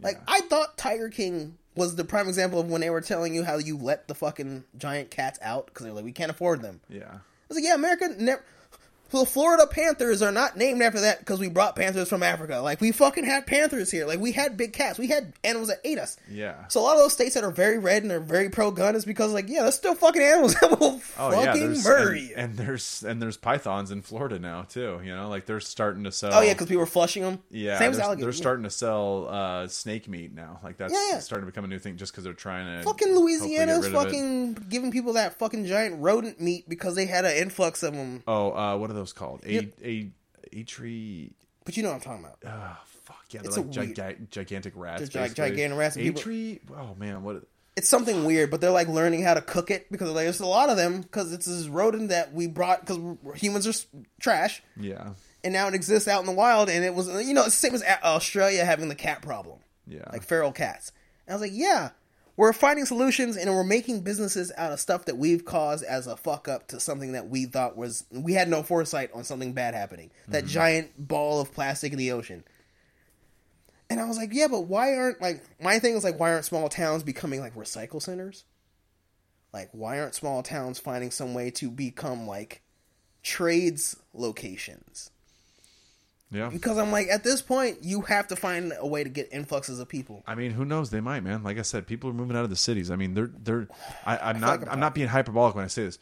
Like Yeah. I thought Tiger King was the prime example of when they were telling you how you let the fucking giant cats out because they're like we can't afford them. yeah. I was like, yeah, America never. The Florida Panthers are not named after that because we brought panthers from Africa. Like we fucking had panthers here. Like we had big cats. We had animals that ate us. Yeah. So a lot of those states that are very red and are very pro gun is because like yeah, there's still fucking animals that will Oh yeah, fucking there's, murder and, you. and there's and there's pythons in Florida now too. You know, like they're starting to sell. oh yeah, because people are flushing them. yeah, same as they're, alligators. they're starting to sell uh, snake meat now. Like that's Yeah, yeah. starting to become a new thing just because they're trying to Fucking Louisiana's rid of it. fucking giving people that fucking giant rodent meat because they had an influx of them. Oh, uh, what are those called? A a a tree. But you know what I'm talking about. Uh, fuck yeah, they're It's like a weird- giga- gigantic rats. They're gi- basically. gigantic rats and A people- tree. Oh man, what? It's something weird, but they're like learning how to cook it because like, there's a lot of them because it's this rodent that we brought because humans are s- trash Yeah, and now it exists out in the wild and it was you know it's the same as A- Australia having the cat problem yeah. like feral cats. And I was like, yeah, we're finding solutions and we're making businesses out of stuff that we've caused as a fuck up to something that we thought was we had no foresight on something bad happening. That mm-hmm. giant ball of plastic in the ocean. And I was like, yeah, but why aren't like my thing is like why aren't small towns becoming like recycle centers? Like why aren't small towns finding some way to become like trades locations? Yeah. Because I'm like, at this point, you have to find a way to get influxes of people. I mean, who knows? They might, man. Like I said, people are moving out of the cities. I mean, they're they're. I, I'm not. like I'm not being hyperbolic when I say this.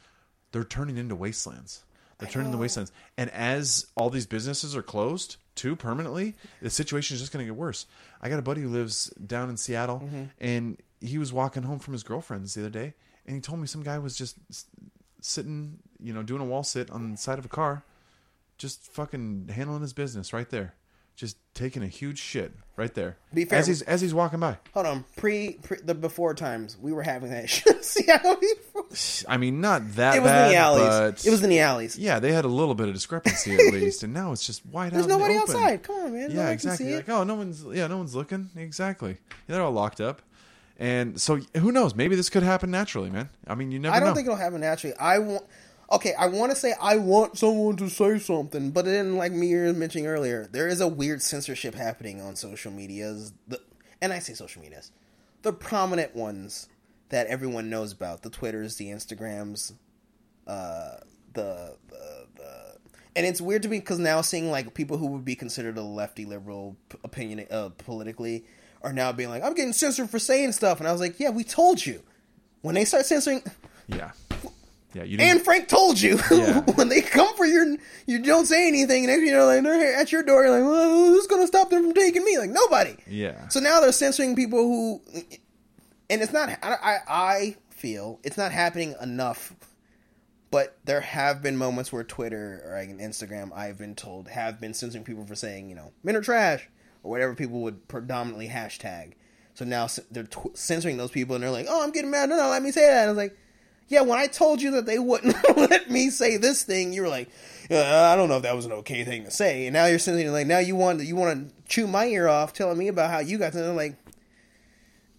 They're turning into wastelands. They're turning into wastelands. And as all these businesses are closed too permanently, the situation is just going to get worse. I got a buddy who lives down in Seattle, Mm-hmm. and he was walking home from his girlfriend's the other day, and he told me some guy was just sitting, you know, doing a wall sit on the side of a car, just fucking handling his business right there, just taking a huge shit right there. Be fair- as he's as he's walking by. Hold on, pre, pre the before times, we were having that shit. See how we- I mean, not that it was bad, in the alleys. but It was in the alleys. yeah, they had a little bit of discrepancy at least, and now it's just wide open. There's out. in the nobody open. outside. Come on, man. Yeah, Nobody exactly. Can see Like, oh, no one's yeah, no one's looking. Exactly. Yeah, they're all locked up, and so who knows? Maybe this could happen naturally, man. I mean, you never I don't know. think it'll happen naturally. I want. Okay, I want to say I want someone to say something, but then, like me mentioning earlier, there is a weird censorship happening on social medias. The, and I say social medias, the prominent ones that everyone knows about: the Twitters, the Instagrams, uh, the the the. And it's weird to me because now seeing like people who would be considered a lefty liberal opinion uh, politically are now being like, I'm getting censored for saying stuff, and I was like, yeah, we told you. When they start censoring, Yeah, yeah. You didn't. and Frank told you Yeah. when they come for your, you don't say anything, and you know, like they're at your door, you're like, well, who's gonna stop them from taking me? Like nobody. yeah. So now they're censoring people who, and it's not. I, I, I feel it's not happening enough. But there have been moments where Twitter or like, Instagram, I've been told, have been censoring people for saying, you know, men are trash or whatever people would predominantly hashtag. So now they're tw- censoring those people, and they're like, "Oh, I'm getting mad. No, no, let me say that." And I was like, "Yeah, when I told you that they wouldn't let me say this thing, you were like, yeah, I don't know if that was an okay thing to say." And now you're censoring, like, now you want you want to chew my ear off, telling me about how you got to. Like,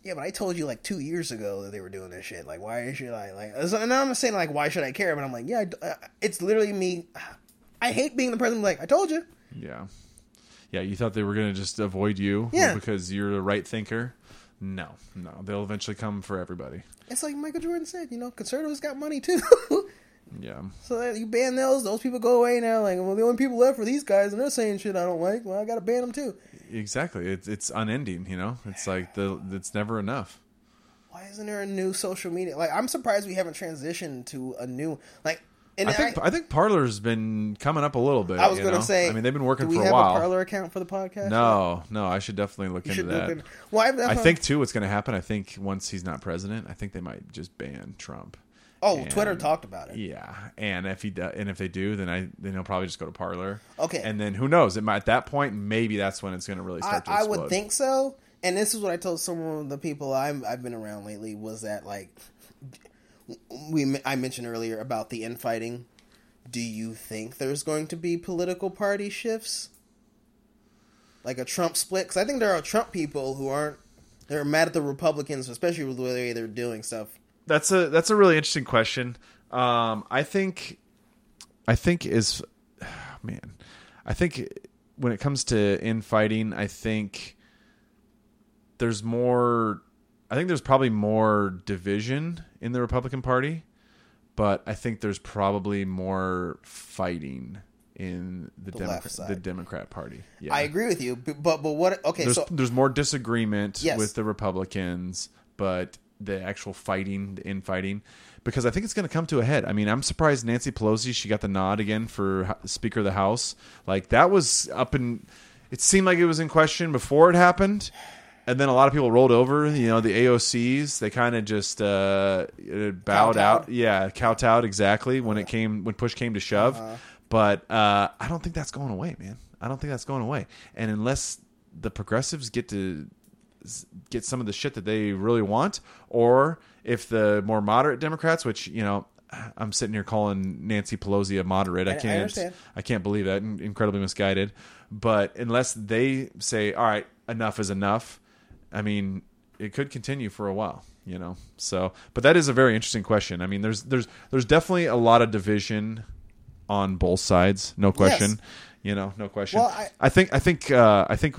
yeah, but I told you like two years ago that they were doing this shit. Like, why should I like? And I'm saying like, why should I care? But I'm like, yeah, uh, it's literally me. I hate being the person like, I told you. Yeah. Yeah, you thought they were going to just avoid you Yeah. because you're a right thinker. No, no. They'll eventually come for everybody. It's like Michael Jordan said, you know, conservatives got money too. Yeah. so you ban those, those people go away now. Like, well, the only people left are these guys, and they're saying shit I don't like. Well, I got to ban them too. Exactly. It's it's unending, you know? It's like the it's never enough. Why isn't there a new social media? Like, I'm surprised we haven't transitioned to a new like. And I think I, think Parler's been coming up a little bit. I was going to say, I mean, they've been working for a have while. a Parler account for the podcast? no, no, I should definitely look You into that. look in- Well, I, I think too, what's going to happen. I think once he's not president, I think they might just ban Trump. Oh, And- Twitter talked about it. Yeah, and if he do, and if they do, then I then he'll probably just go to Parler. Okay. and then who knows? It might at that point maybe that's when it's going to really I, start to I would think so. And this is what I told some of the people I'm, I've been around lately was that like we I mentioned earlier about the infighting. Do you think there's going to be political party shifts, like a Trump split? Because I think there are Trump people who aren't. They're mad at the Republicans, especially with the way they're doing stuff. That's a that's a really interesting question. Um, I think, I think is, man, I think when it comes to infighting, I think there's more. I think there's probably more division in the Republican Party, but I think there's probably more fighting in the, The Democrat the Democrat Party. Yeah. I agree with you, but but, but what? Okay, there's so there's more disagreement Yes. with the Republicans, but the actual fighting, the infighting, because I think it's going to come to a head. I mean, I'm surprised Nancy Pelosi she got the nod again for Speaker of the House. Like that was up in. It seemed like it was in question before it happened, and then a lot of people rolled over. You know, the AOCs they kind of just uh, bowed Kowtowed. out. Yeah, kowtowed exactly when it came when push came to shove. Uh-huh. But uh, I don't think that's going away, man. I don't think that's going away. And unless the progressives get to get some of the shit that they really want, or if the more moderate Democrats, which you know, I'm sitting here calling Nancy Pelosi a moderate. I, I can't. understand. I can't believe that. Incredibly misguided. But unless they say, "All right, enough is enough," I mean, it could continue for a while. You know. So, but that is a very interesting question. I mean, there's there's there's definitely a lot of division on both sides, no question. Yes. You know, no question. Well, I- I think I think uh, I think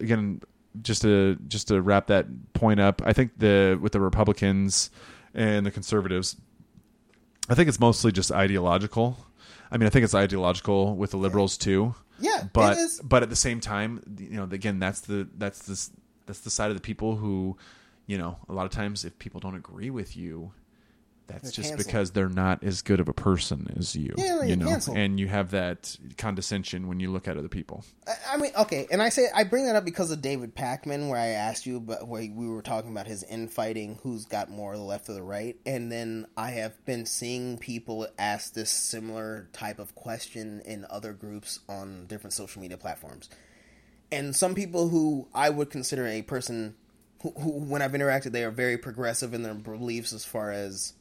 again just to just to wrap that point up, I think the with the Republicans and the conservatives, I think it's mostly just ideological. I mean, I think it's ideological with the liberals too. yeah, But it is. but at the same time, you know, again, that's the that's the that's the side of the people who, you know, a lot of times if people don't agree with you, that's They're just canceled. because they're not as good of a person as you. Yeah, you know, canceled. and you have that condescension when you look at other people. I- I mean, okay, and I say I bring that up because of David Pakman, where I asked you, but where we were talking about his infighting, who's got more of the left or the right, and then I have been seeing people ask this similar type of question in other groups on different social media platforms, and some people who I would consider a person who, who when I've interacted, they are very progressive in their beliefs as far as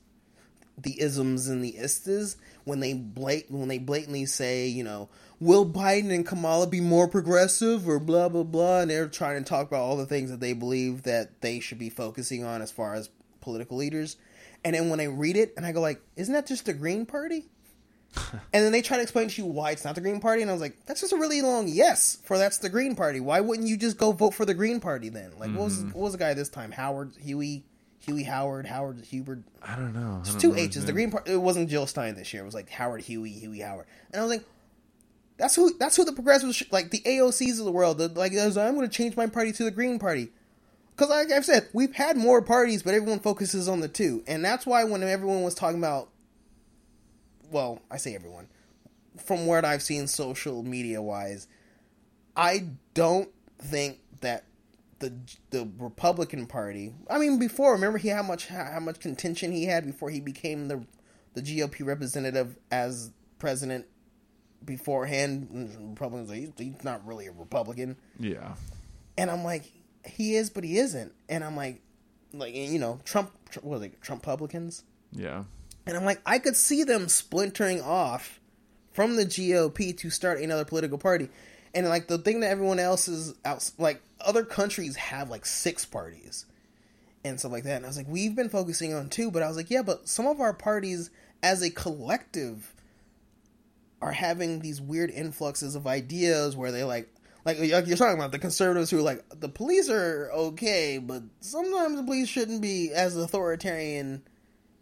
the isms and the istas when they blat- when they blatantly say, you know, will Biden and Kamala be more progressive or blah blah blah, and they're trying to talk about all the things that they believe that they should be focusing on as far as political leaders. And then when I read it, and I go like, isn't that just the Green Party? and then they try to explain to you why it's not the Green Party, and I was like, that's just a really long yes for that's the Green Party. Why wouldn't you just go vote for the Green Party then? Like, what was mm-hmm. what was the guy this time? Howard Huey. Huey Howard, Howard Hubert, I don't know. It's two know H's. The. Green Party. It wasn't Jill Stein this year. It was like Howard Huey, Huey Howard, and I was like, that's who. That's who the progressives, sh- like the AOCs of the world. The, like, was like, I'm going to change my party to the Green Party. Because, like I've said, we've had more parties, but everyone focuses on the two, and that's why when everyone was talking about, well, I say everyone, from what I've seen social media wise, I don't think that the the Republican Party. I mean, before remember he how much how much contention he had before he became the the GOP representative as president. Beforehand, Republicans like, he's, he's not really a Republican, Yeah. and I'm like, he is, but he isn't. And I'm like, like you know, Trump, Tr- what was it, Trump Republicans? Yeah. And I'm like, I could see them splintering off from the GOP to start another political party. And like the thing that everyone else is out, like other countries have like six parties and stuff like that. And I was like, we've been focusing on two, but I was like, yeah, but some of our parties as a collective are having these weird influxes of ideas where they like, like you're talking about the conservatives who are like the police are okay, but sometimes the police shouldn't be as authoritarian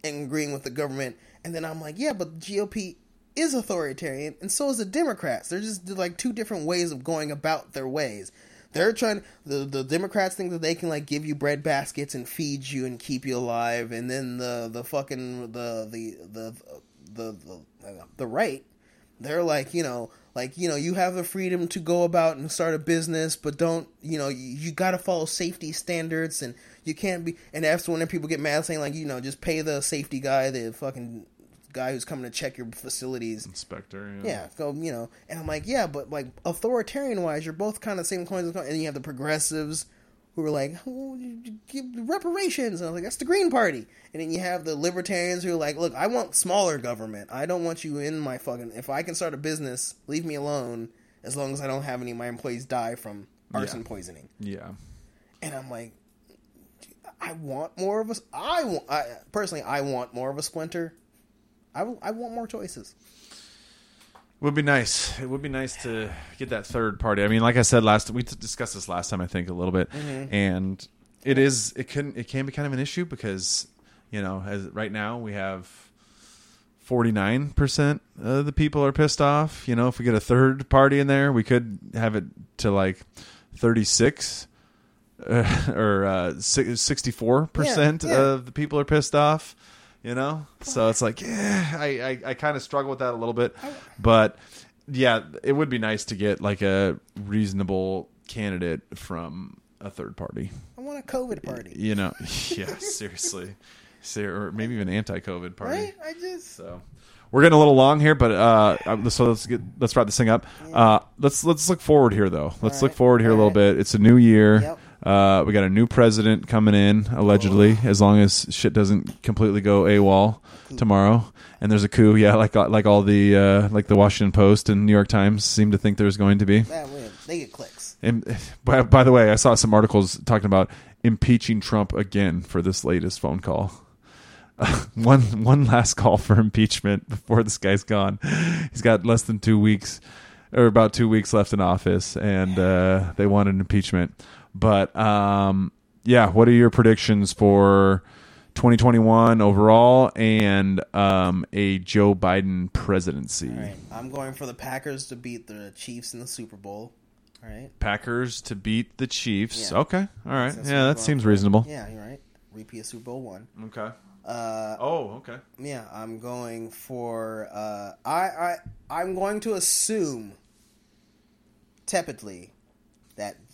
and agreeing with the government. And then I'm like, yeah, but the GOP is authoritarian, and so is the Democrats. They're just like two different ways of going about their ways. They're trying the the Democrats think that they can like give you bread baskets and feed you and keep you alive, and then the the fucking the the the the the, the right, they're like, you know, like you know, you have the freedom to go about and start a business, but don't, you know, you, you got to follow safety standards, and you can't be. And that's when people get mad, saying like, you know, just pay the safety guy, the fucking guy who's coming to check your facilities. Inspector. Yeah, go, you know. And I'm like, yeah, but like authoritarian wise, you're both kind of same coins. And you have the progressives who were like, oh, give reparations. And I was like, that's the Green Party. And then you have the libertarians who are like, look, I want smaller government. I don't want you in my fucking. If I can start a business, leave me alone as long as I don't have any of my employees die from arson Yeah. poisoning. Yeah. And I'm like, I want more of a. I want I, personally, I want more of a splinter. I, I want more choices. It Would be nice. It would be nice to get that third party. I mean, like I said last, we discussed this last time. I think a little bit, mm-hmm. and it is it can it can be kind of an issue because you know as right now we have forty nine percent of the people are pissed off. You know, if we get a third party in there, we could have it to like thirty six. Uh, or uh, sixty four percent of the people are pissed off. You know, so it's like, yeah, I I, I kind of struggle with that a little bit, but yeah, it would be nice to get like a reasonable candidate from a third party. I want a COVID party. You know, yeah, seriously, Ser- or maybe even anti-COVID party. Right? I just So we're getting a little long here, but uh, so let's get let's wrap this thing up. Uh, let's let's look forward here though. Let's All look forward here a little right. bit. It's a new year. Yep. Uh, we got a new president coming in allegedly, as long as shit doesn't completely go AWOL tomorrow. And there's a coup, yeah, like like all the uh, like the Washington Post and New York Times seem to think there's going to be. They get clicks. And by, by the way, I saw some articles talking about impeaching Trump again for this latest phone call. one one last call for impeachment before this guy's gone. He's got less than two weeks, or about two weeks left in office, and uh, they want an impeachment. But um, yeah, what are your predictions for 2021 overall and um, a Joe Biden presidency? Right. I'm going for the Packers to beat the Chiefs in the Super Bowl. All right. Packers to beat the Chiefs. Yeah. Okay, all right, That's yeah, that seems reasonable. Yeah, you're right. Repeat of Super Bowl one. Okay. Uh, Oh, okay. yeah, I'm going for. Uh, I I I'm going to assume tepidly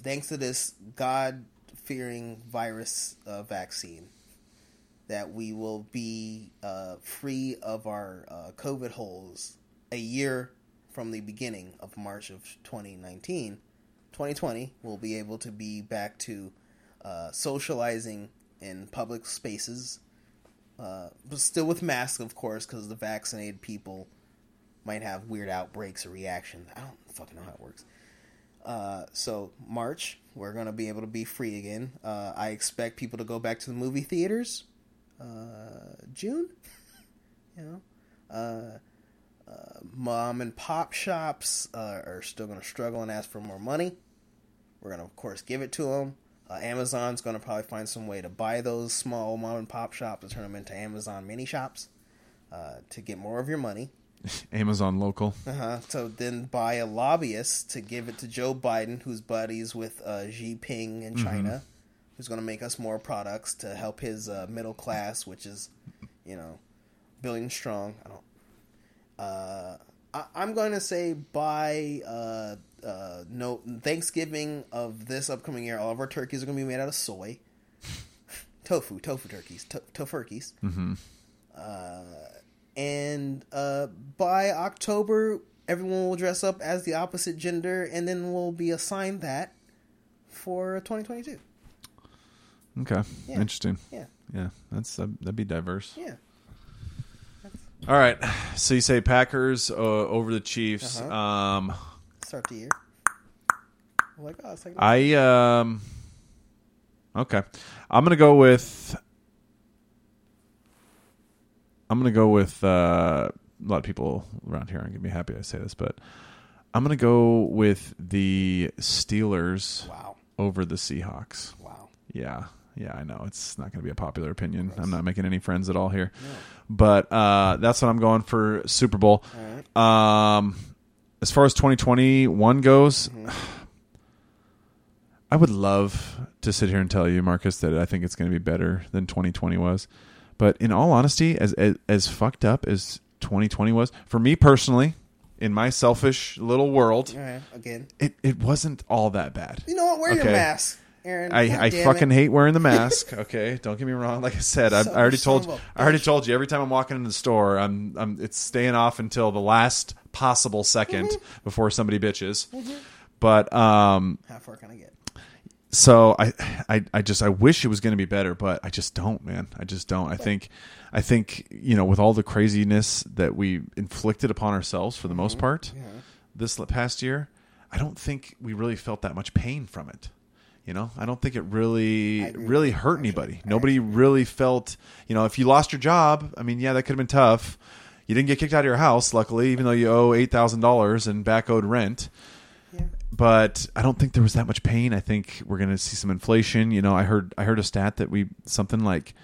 thanks to this God fearing virus uh, vaccine, that we will be uh, free of our uh, COVID holes a year from the beginning of March of 2019. 2020, we'll be able to be back to uh, socializing in public spaces, uh, but still with masks, of course, because the vaccinated people might have weird outbreaks or reactions. I don't fucking know how it works. Uh, so March, we're gonna be able to be free again. Uh, I expect people to go back to the movie theaters. Uh, June, you know, uh, uh, mom and pop shops are still gonna struggle and ask for more money. We're gonna, of course, give it to them. Amazon's gonna probably find some way to buy those small mom and pop shops and turn them into Amazon mini shops to get more of your money. Amazon local. Uh-huh. So then buy a lobbyist to give it to Joe Biden, who's buddies with uh, Xi Jinping in China, who's going to make us more products to help his uh, middle class, which is, you know, billion strong. I don't. Uh, I, I'm going to say by uh, uh, no Thanksgiving of this upcoming year, all of our turkeys are going to be made out of soy, tofu, tofu turkeys, to- tofurkeys. Mm-hmm. Uh, and uh, by October, everyone will dress up as the opposite gender, and then we'll be assigned that for 2022. Okay. Yeah. Interesting. Yeah, Yeah, that's that'd that'd be diverse. yeah. All right. So you say Packers uh, over the Chiefs. Uh-huh. Um, Start the year. I'm like, oh, like I um. Okay, I'm gonna go with. I'm gonna go with uh, a lot of people around here aren't gonna be happy I say this, but I'm gonna go with the Steelers wow, over the Seahawks. wow. Yeah, yeah, I know it's not going to be a popular opinion. Gross. I'm not making any friends at all here, No. but uh, that's what I'm going for Super Bowl. Right. Um, as far as 2021 goes, Mhm. I would love to sit here and tell you, Marcus, that I think it's going to be better than 2020 was. But in all honesty, as as, as fucked up as 2020 was. For me personally, in my selfish little world, right, again. it, it wasn't all that bad. You know what? Wear your mask, Aaron. I, I fucking it. hate wearing the mask. Okay, don't get me wrong. Like I said, I, I already told I already told you. Every time I'm walking into the store, I'm I'm it's staying off until the last possible 2nd Mm-hmm. before somebody bitches. But um, How far can I get? So I, I I just I wish it was going to be better, but I just don't, man. I just don't. I think I think you know with all the craziness that we inflicted upon ourselves for the most Mm-hmm. part this past year, I don't think we really felt that much pain from it. You know, I don't think it really really hurt anybody. Nobody really felt, you know, if you lost your job, I mean, yeah, that could have been tough. You didn't get kicked out of your house, luckily, even though you owe eight thousand dollars in back owed rent Yeah. But I don't think there was that much pain. I think we're going to see some inflation. You know, I heard I heard a stat that we something like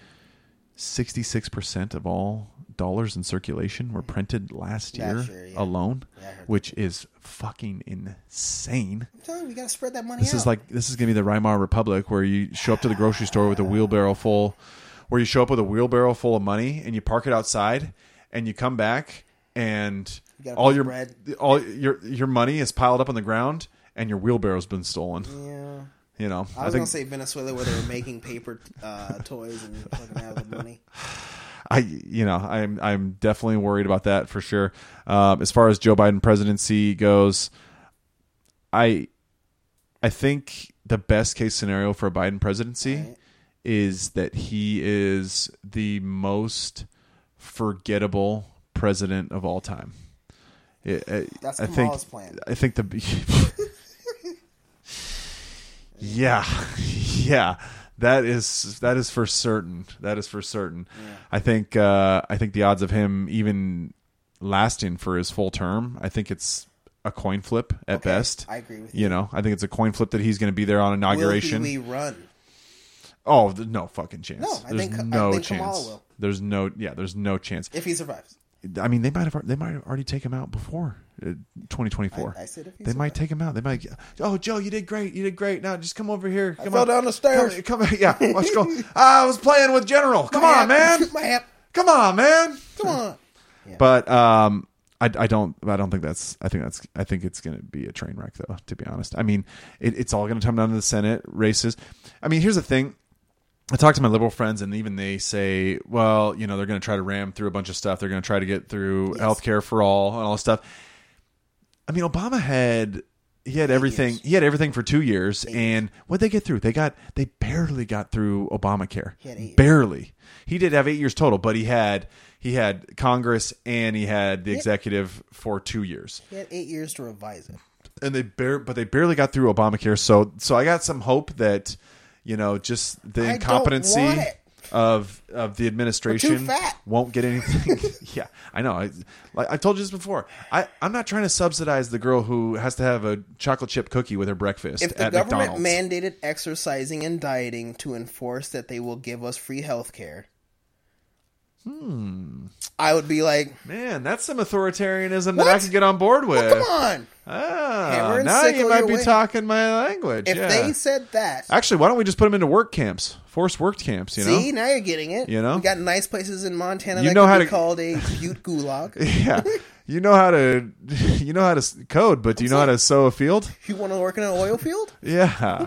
sixty six percent of all dollars in circulation were printed last year, Last year, yeah. alone, Yeah, which is fucking insane. I'm telling you, we gotta spread that money This out. is like this is going to be the Weimar Republic where you show up to the grocery store with a wheelbarrow full, where you show up with a wheelbarrow full of money and you park it outside, and you come back and You all your bread. all your your money is piled up on the ground and your wheelbarrow's been stolen. yeah. You know, I was gonna say Venezuela where they were making paper uh, toys and fucking out the money. I you know I'm I'm definitely worried about that for sure. Um, as far as Joe Biden presidency goes, I I think the best case scenario for a Biden presidency Right. is that he is the most forgettable president of all time. It- I- That's I think plan. I think the yeah. Yeah. That is that is for certain. That is for certain. I think uh i think the odds of him even lasting for his full term i think it's a coin flip at Okay, best. I agree with you. you. know i think it's a coin flip that he's going to be there on inauguration. Will he rerun? oh no fucking chance. No, I there's think- I no think Kamala chance. will. there's no yeah there's no chance. If he survives. i mean they might have they might have already taken him out before 2024 I- I said they might take him out. They might oh joe you did great. You did great. Now just come over here. Come fell on. down the stairs. come, come yeah let's go. I was playing with general. Come My on man. My come on man. Come on. but um I, I don't I don't think that's I think that's I think it's going to be a train wreck though to be honest. I mean it, it's all going to come down to the Senate races. I mean here's the thing. I talk to my liberal friends, and even they say, well, you know, they're going to try to ram through a bunch of stuff. They're going to try to get through Yes. health care for all and all this stuff. I mean, Obama had he had everything. years. He had everything for two years, and what they get through? They got they barely got through Obamacare. He had eight barely. He did have eight years total, but he had he had Congress and he had the Yeah. executive for two years He had eight years to revise it. and they bare but they barely got through Obamacare. So so I got some hope that you know just the I incompetency. Of of the administration won't get anything. yeah, I know. I like I told you this before. I I'm not trying to subsidize the girl who has to have a chocolate chip cookie with her breakfast If the government McDonald's. mandated exercising and dieting to enforce that they will give us free health care, hmm. I would be like, Man, that's some authoritarianism that I What? could get on board with. come on. Ah, now you might be way. talking my language. If yeah. they said that, Actually, why don't we just put them into work camps, forced work camps? You know, see, now you're getting it. You know? we got nice places in Montana You that know could how be to- called a Butte Gulag. yeah, you know how to, you know how to code, but do you know how to sow a field? You want to work in an oil field? Yeah.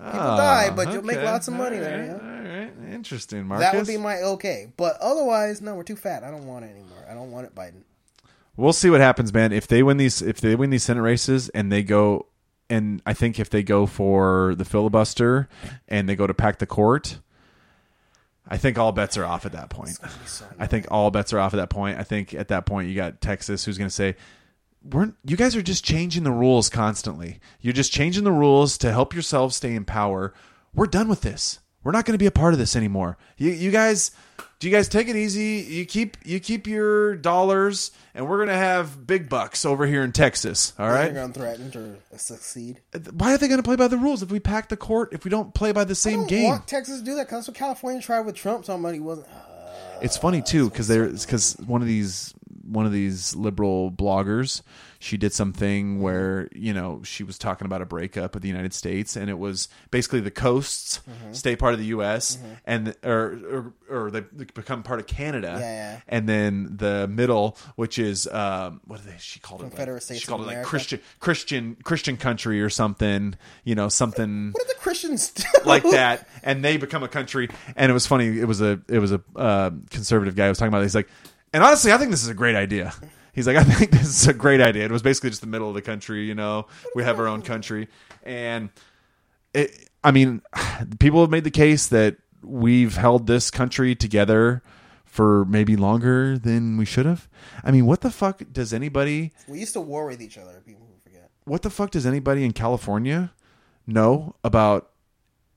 People ah, die, but you'll make lots of money all there, right, yeah. All right, interesting, Marcus. That would be my okay. But otherwise, no, we're too fat. I don't want it anymore. I don't want it, Biden. we'll see what happens, man. If they win these, if they win these Senate races, and they go, and I think if they go for the filibuster and they go to pack the court, I think all bets are off at that point. So I think all bets are off at that point. I think at that point you got Texas who's going to say, "We're you guys are just changing the rules constantly. You're just changing the rules to help yourselves stay in power. We're done with this. We're not going to be a part of this anymore. You, you guys, do you guys take it easy? You keep you keep your dollars, and we're going to have big bucks over here in Texas. All They're right? going to threaten to succeed. Why are they going to play by the rules if we pack the court? If we don't play by the same game? want Texas to do that because that's what California tried with Trump. Somebody wasn't. Uh, it's funny too because there's because one of these one of these liberal bloggers. She did something where you know she was talking about a breakup of the United States, and it was basically the coasts Mm-hmm. stay part of the U.S. and or, or or they become part of Canada, Yeah, yeah. and then the middle, which is um, what did they, she called it? Like, Confederate States she called it like America? Christian Christian Christian country or something, you know, something What did the Christians do? like that, and they become a country. And it was funny. It was a it was a uh, conservative guy who was talking about. It. He's like, and honestly, I think this is a great idea. He's like, I think this is a great idea. It was basically just the middle of the country. You know, we have our own country, and it. I mean, people have made the case that we've held this country together for maybe longer than we should have. I mean, what the fuck does anybody? We used to war with each other. People forget. What the fuck does anybody in California know about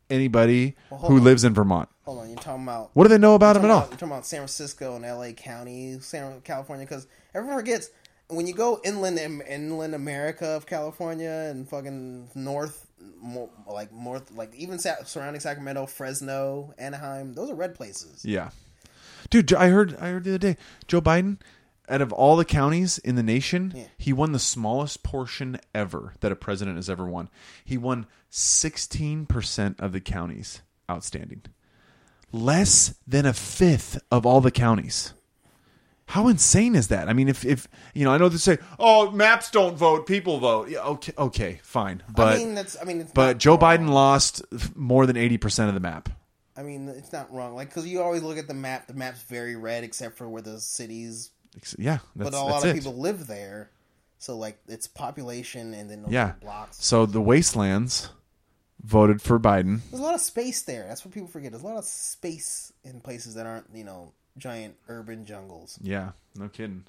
anybody hold who on. lives in Vermont? Hold on, you're talking about. What do they know about him at all? about- You're talking about San Francisco and L.A. County, San California, because everyone forgets when you go inland, inland America of California and fucking north, more, like north, like even sa- surrounding Sacramento, Fresno, Anaheim, those are red places. Yeah, dude, I heard I heard the other day Joe Biden, out of all the counties in the nation, Yeah. he won the smallest portion ever that a president has ever won. He won sixteen percent of the counties outstanding, less than a fifth of all the counties. How insane is that? I mean, if if you know, I know they say, "Oh, maps don't vote, people vote." Yeah, okay, okay, fine, but I mean, that's. I mean, it's but Joe wrong. Biden lost more than eighty percent of the map. I mean, it's not wrong. Like, because you always look at the map. The map's very red, except for where the cities. Yeah, that's, But a lot of it. people live there, so like it's population and then Yeah. blocks. So the wastelands voted for Biden. There's a lot of space there. That's what people forget. There's a lot of space in places that aren't, you know, giant urban jungles. Yeah, no kidding.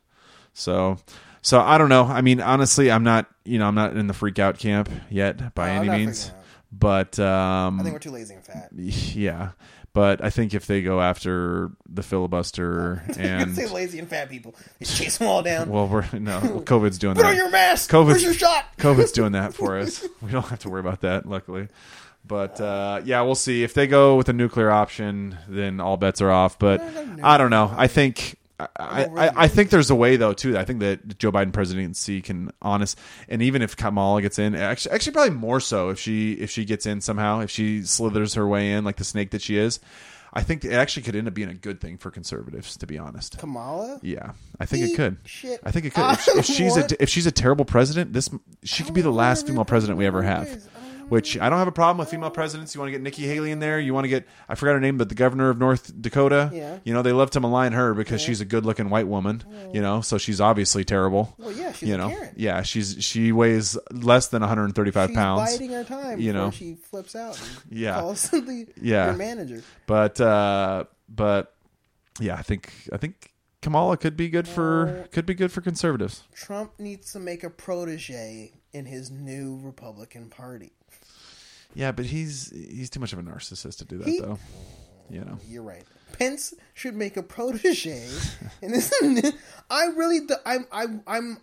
So, so I don't know. I mean, honestly, I'm not. You know, I'm not in the freak out camp yet by No, any means. But um, I think we're too lazy and fat. yeah. But I think if they go after the filibuster and say lazy and fat people. They chase them all down. well, we're no, COVID's doing Put that. on your mask. COVID's- Where's your shot? COVID's doing that for us. We don't have to worry about that, luckily. But uh, yeah, we'll see. If they go with a nuclear option, then all bets are off. But I don't know. I think I, I, I, I think there's a way though too. I think that Joe Biden presidency can honest, and even if Kamala gets in, actually, actually probably more so if she if she gets in somehow, if she slithers her way in like the snake that she is. I think it actually could end up being a good thing for conservatives, to be honest. Kamala. Yeah, I think it could. shit. I think it could. If, if she's a if she's a terrible president, this she could be the last female president we ever have. President is. I don't know. Which I don't have a problem with female presidents. You want to get Nikki Haley in there. You want to get I forgot her name, but the governor of North Dakota. Yeah. You know they love to malign her because she's a good looking white woman. You know, so she's obviously terrible. Well, yeah, she's you know, Karen. yeah, she's she weighs less than 135 She's pounds. biding her time you know. she flips out. And Yeah. calls the, Yeah. your manager. But uh, but yeah, I think I think Kamala could be good for could be good for conservatives. Trump needs to make a protege in his new Republican Party. Yeah, but he's he's too much of a narcissist to do that He- though. You know. You're right. Pence should make a protege, and this. I really, do- I'm, I'm, I'm,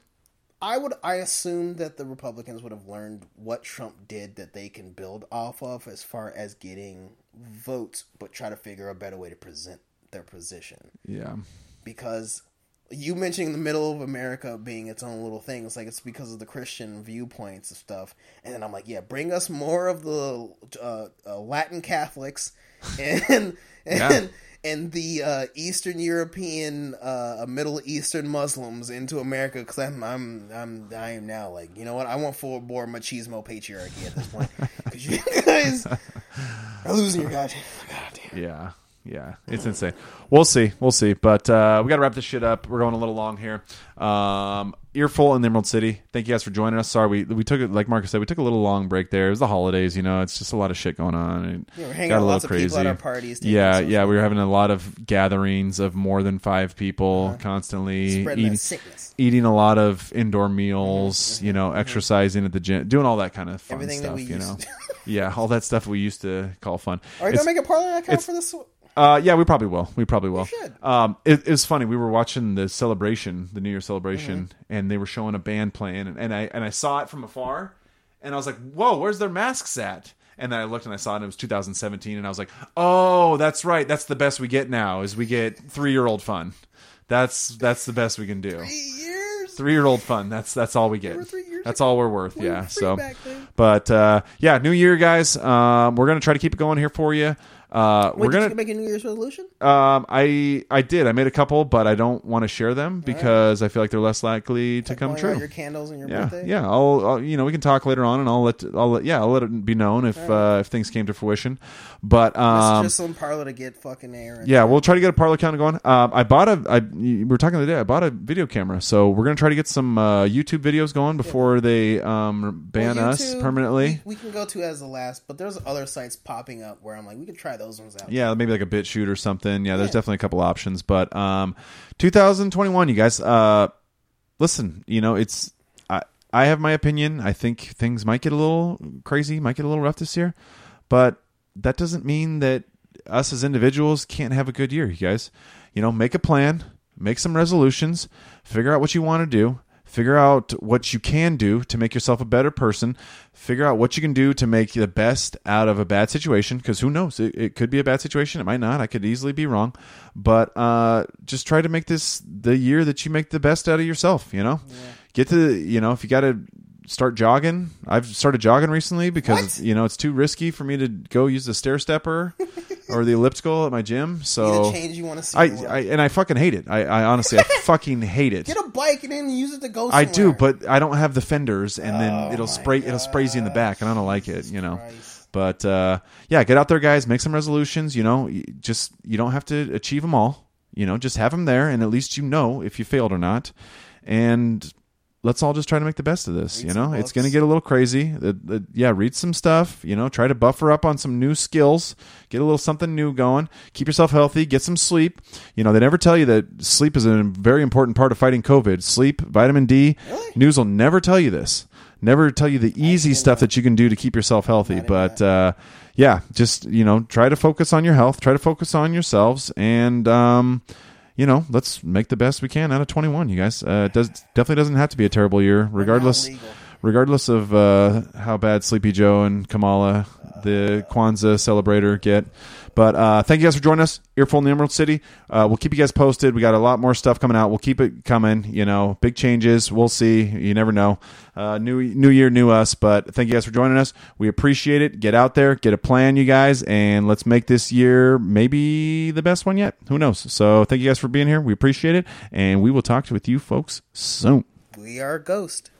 I would, I assume that the Republicans would have learned what Trump did that they can build off of as far as getting votes, but try to figure a better way to present their position. Yeah. because you mentioning the middle of America being its own little thing, it's like it's because of the Christian viewpoints and stuff. And then I'm like, yeah, bring us more of the uh, uh, Latin Catholics and and Yeah. and the uh, Eastern European, uh, Middle Eastern Muslims into America because I'm I'm I'm I am now like you know what I want full bore machismo patriarchy at this point because you guys are losing your goddamn goddamn. Yeah. Yeah. It's insane. We'll see. We'll see. But uh, we got to wrap this shit up. We're going a little long here. Um, Earful in the Emerald City. Thank you guys for joining us. Sorry, we we took it like Marcus said. We took a little long break there. It was the holidays. You know, it's just a lot of shit going on. And Yeah, we're hanging got out a little lots of crazy. people at our parties. Yeah, yeah, we were having a lot of gatherings of more than five people constantly Uh-huh. spreading eating, sickness. eating a lot of indoor meals, you know, exercising at the gym, doing all that kind of fun Mm-hmm. Everything that stuff, we you used know. yeah, all that stuff we used to call fun. Are we It's- gonna make a Parler account for this? Uh, yeah, we probably will. We probably will. Um, it, it was funny. We were watching the celebration, the New Year celebration, Mm-hmm. and they were showing a band playing, and, and I and I saw it from afar, and I was like, "Whoa, where's their masks at?" And then I looked and I saw it. and It was 2017, and I was like, "Oh, that's right. That's the best we get now. Is we get three year old fun." That's that's the best we can do. Three years. Three year old fun. That's that's all we get. That's all we're worth. We were yeah. So, but uh, yeah, New Year, guys. Um, we're gonna try to keep it going here for you. Uh, Wait, we're gonna. you make a New Year's resolution? Um, I I did. I made a couple, but I don't want to share them because I feel like they're less likely to come Blowing out true. Your candles and your Yeah, birthday. yeah. I'll, I'll, you know, we can talk later on, and I'll let, I'll let, yeah, I'll let it be known if, uh, if things came to fruition. But, It's um, just some parlor to get fucking air. yeah, we'll try to get a Parler account going. Um, I bought a, I, we were talking the other day. I bought a video camera, so we're gonna try to get some uh, YouTube videos going before they um, ban us permanently. We, we can go to as the last, but there's other sites popping up where I'm like, we could try those ones out. Yeah, maybe like a BitChute or something. Yeah, there's Yeah. definitely a couple options. But um, 2021, you guys, uh, listen, you know, it's I I have my opinion. I think things might get a little crazy, might get a little rough this year, but that doesn't mean that us as individuals can't have a good year, you guys. You know, make a plan, make some resolutions, figure out what you want to do, figure out what you can do to make yourself a better person, figure out what you can do to make the best out of a bad situation because who knows? It, it could be a bad situation. It might not. I could easily be wrong. But uh, just try to make this the year that you make the best out of yourself you know? Get to you know if you got to start jogging. I've started jogging recently because What? you know it's too risky for me to go use the stair stepper or the elliptical at my gym so the change you want to see. I, in the world. I and i fucking hate it i, I honestly i fucking hate it Get a bike and then use it to go. I do, but I don't have the fenders, and then Oh it'll my spray it'll sprays you in the back, and I don't like it, you know. Christ. But uh, yeah, get out there, guys. Make some resolutions. You know, You- just you don't have to achieve them all. You know, just have them there, and at least you know if you failed or not. And let's all just try to make the best of this. Read you know, it's going to get a little crazy. The, the, yeah, read some stuff. You know, try to buffer up on some new skills. Get a little something new going. Keep yourself healthy. Get some sleep. You know, they never tell you that sleep is a very important part of fighting COVID. Sleep, vitamin D. Really? News will never tell you this. Never tell you the easy stuff that you can do to keep yourself healthy. But uh, yeah, just you know, try to focus on your health. Try to focus on yourselves, and um, you know, let's make the best we can out of 21. You guys, uh, it does definitely doesn't have to be a terrible year, regardless. Regardless of uh, how bad Sleepy Joe and Kamala, the Kwanzaa celebrator, get, but uh, thank you guys for joining us. Earful in the Emerald City. Uh, we'll keep you guys posted. We got a lot more stuff coming out. We'll keep it coming. You know, big changes. We'll see. You never know. Uh, new New Year, new us. But thank you guys for joining us. We appreciate it. Get out there, get a plan, you guys, and let's make this year maybe the best one yet. Who knows? So thank you guys for being here. We appreciate it, and we will talk with you folks soon. We are Ghost.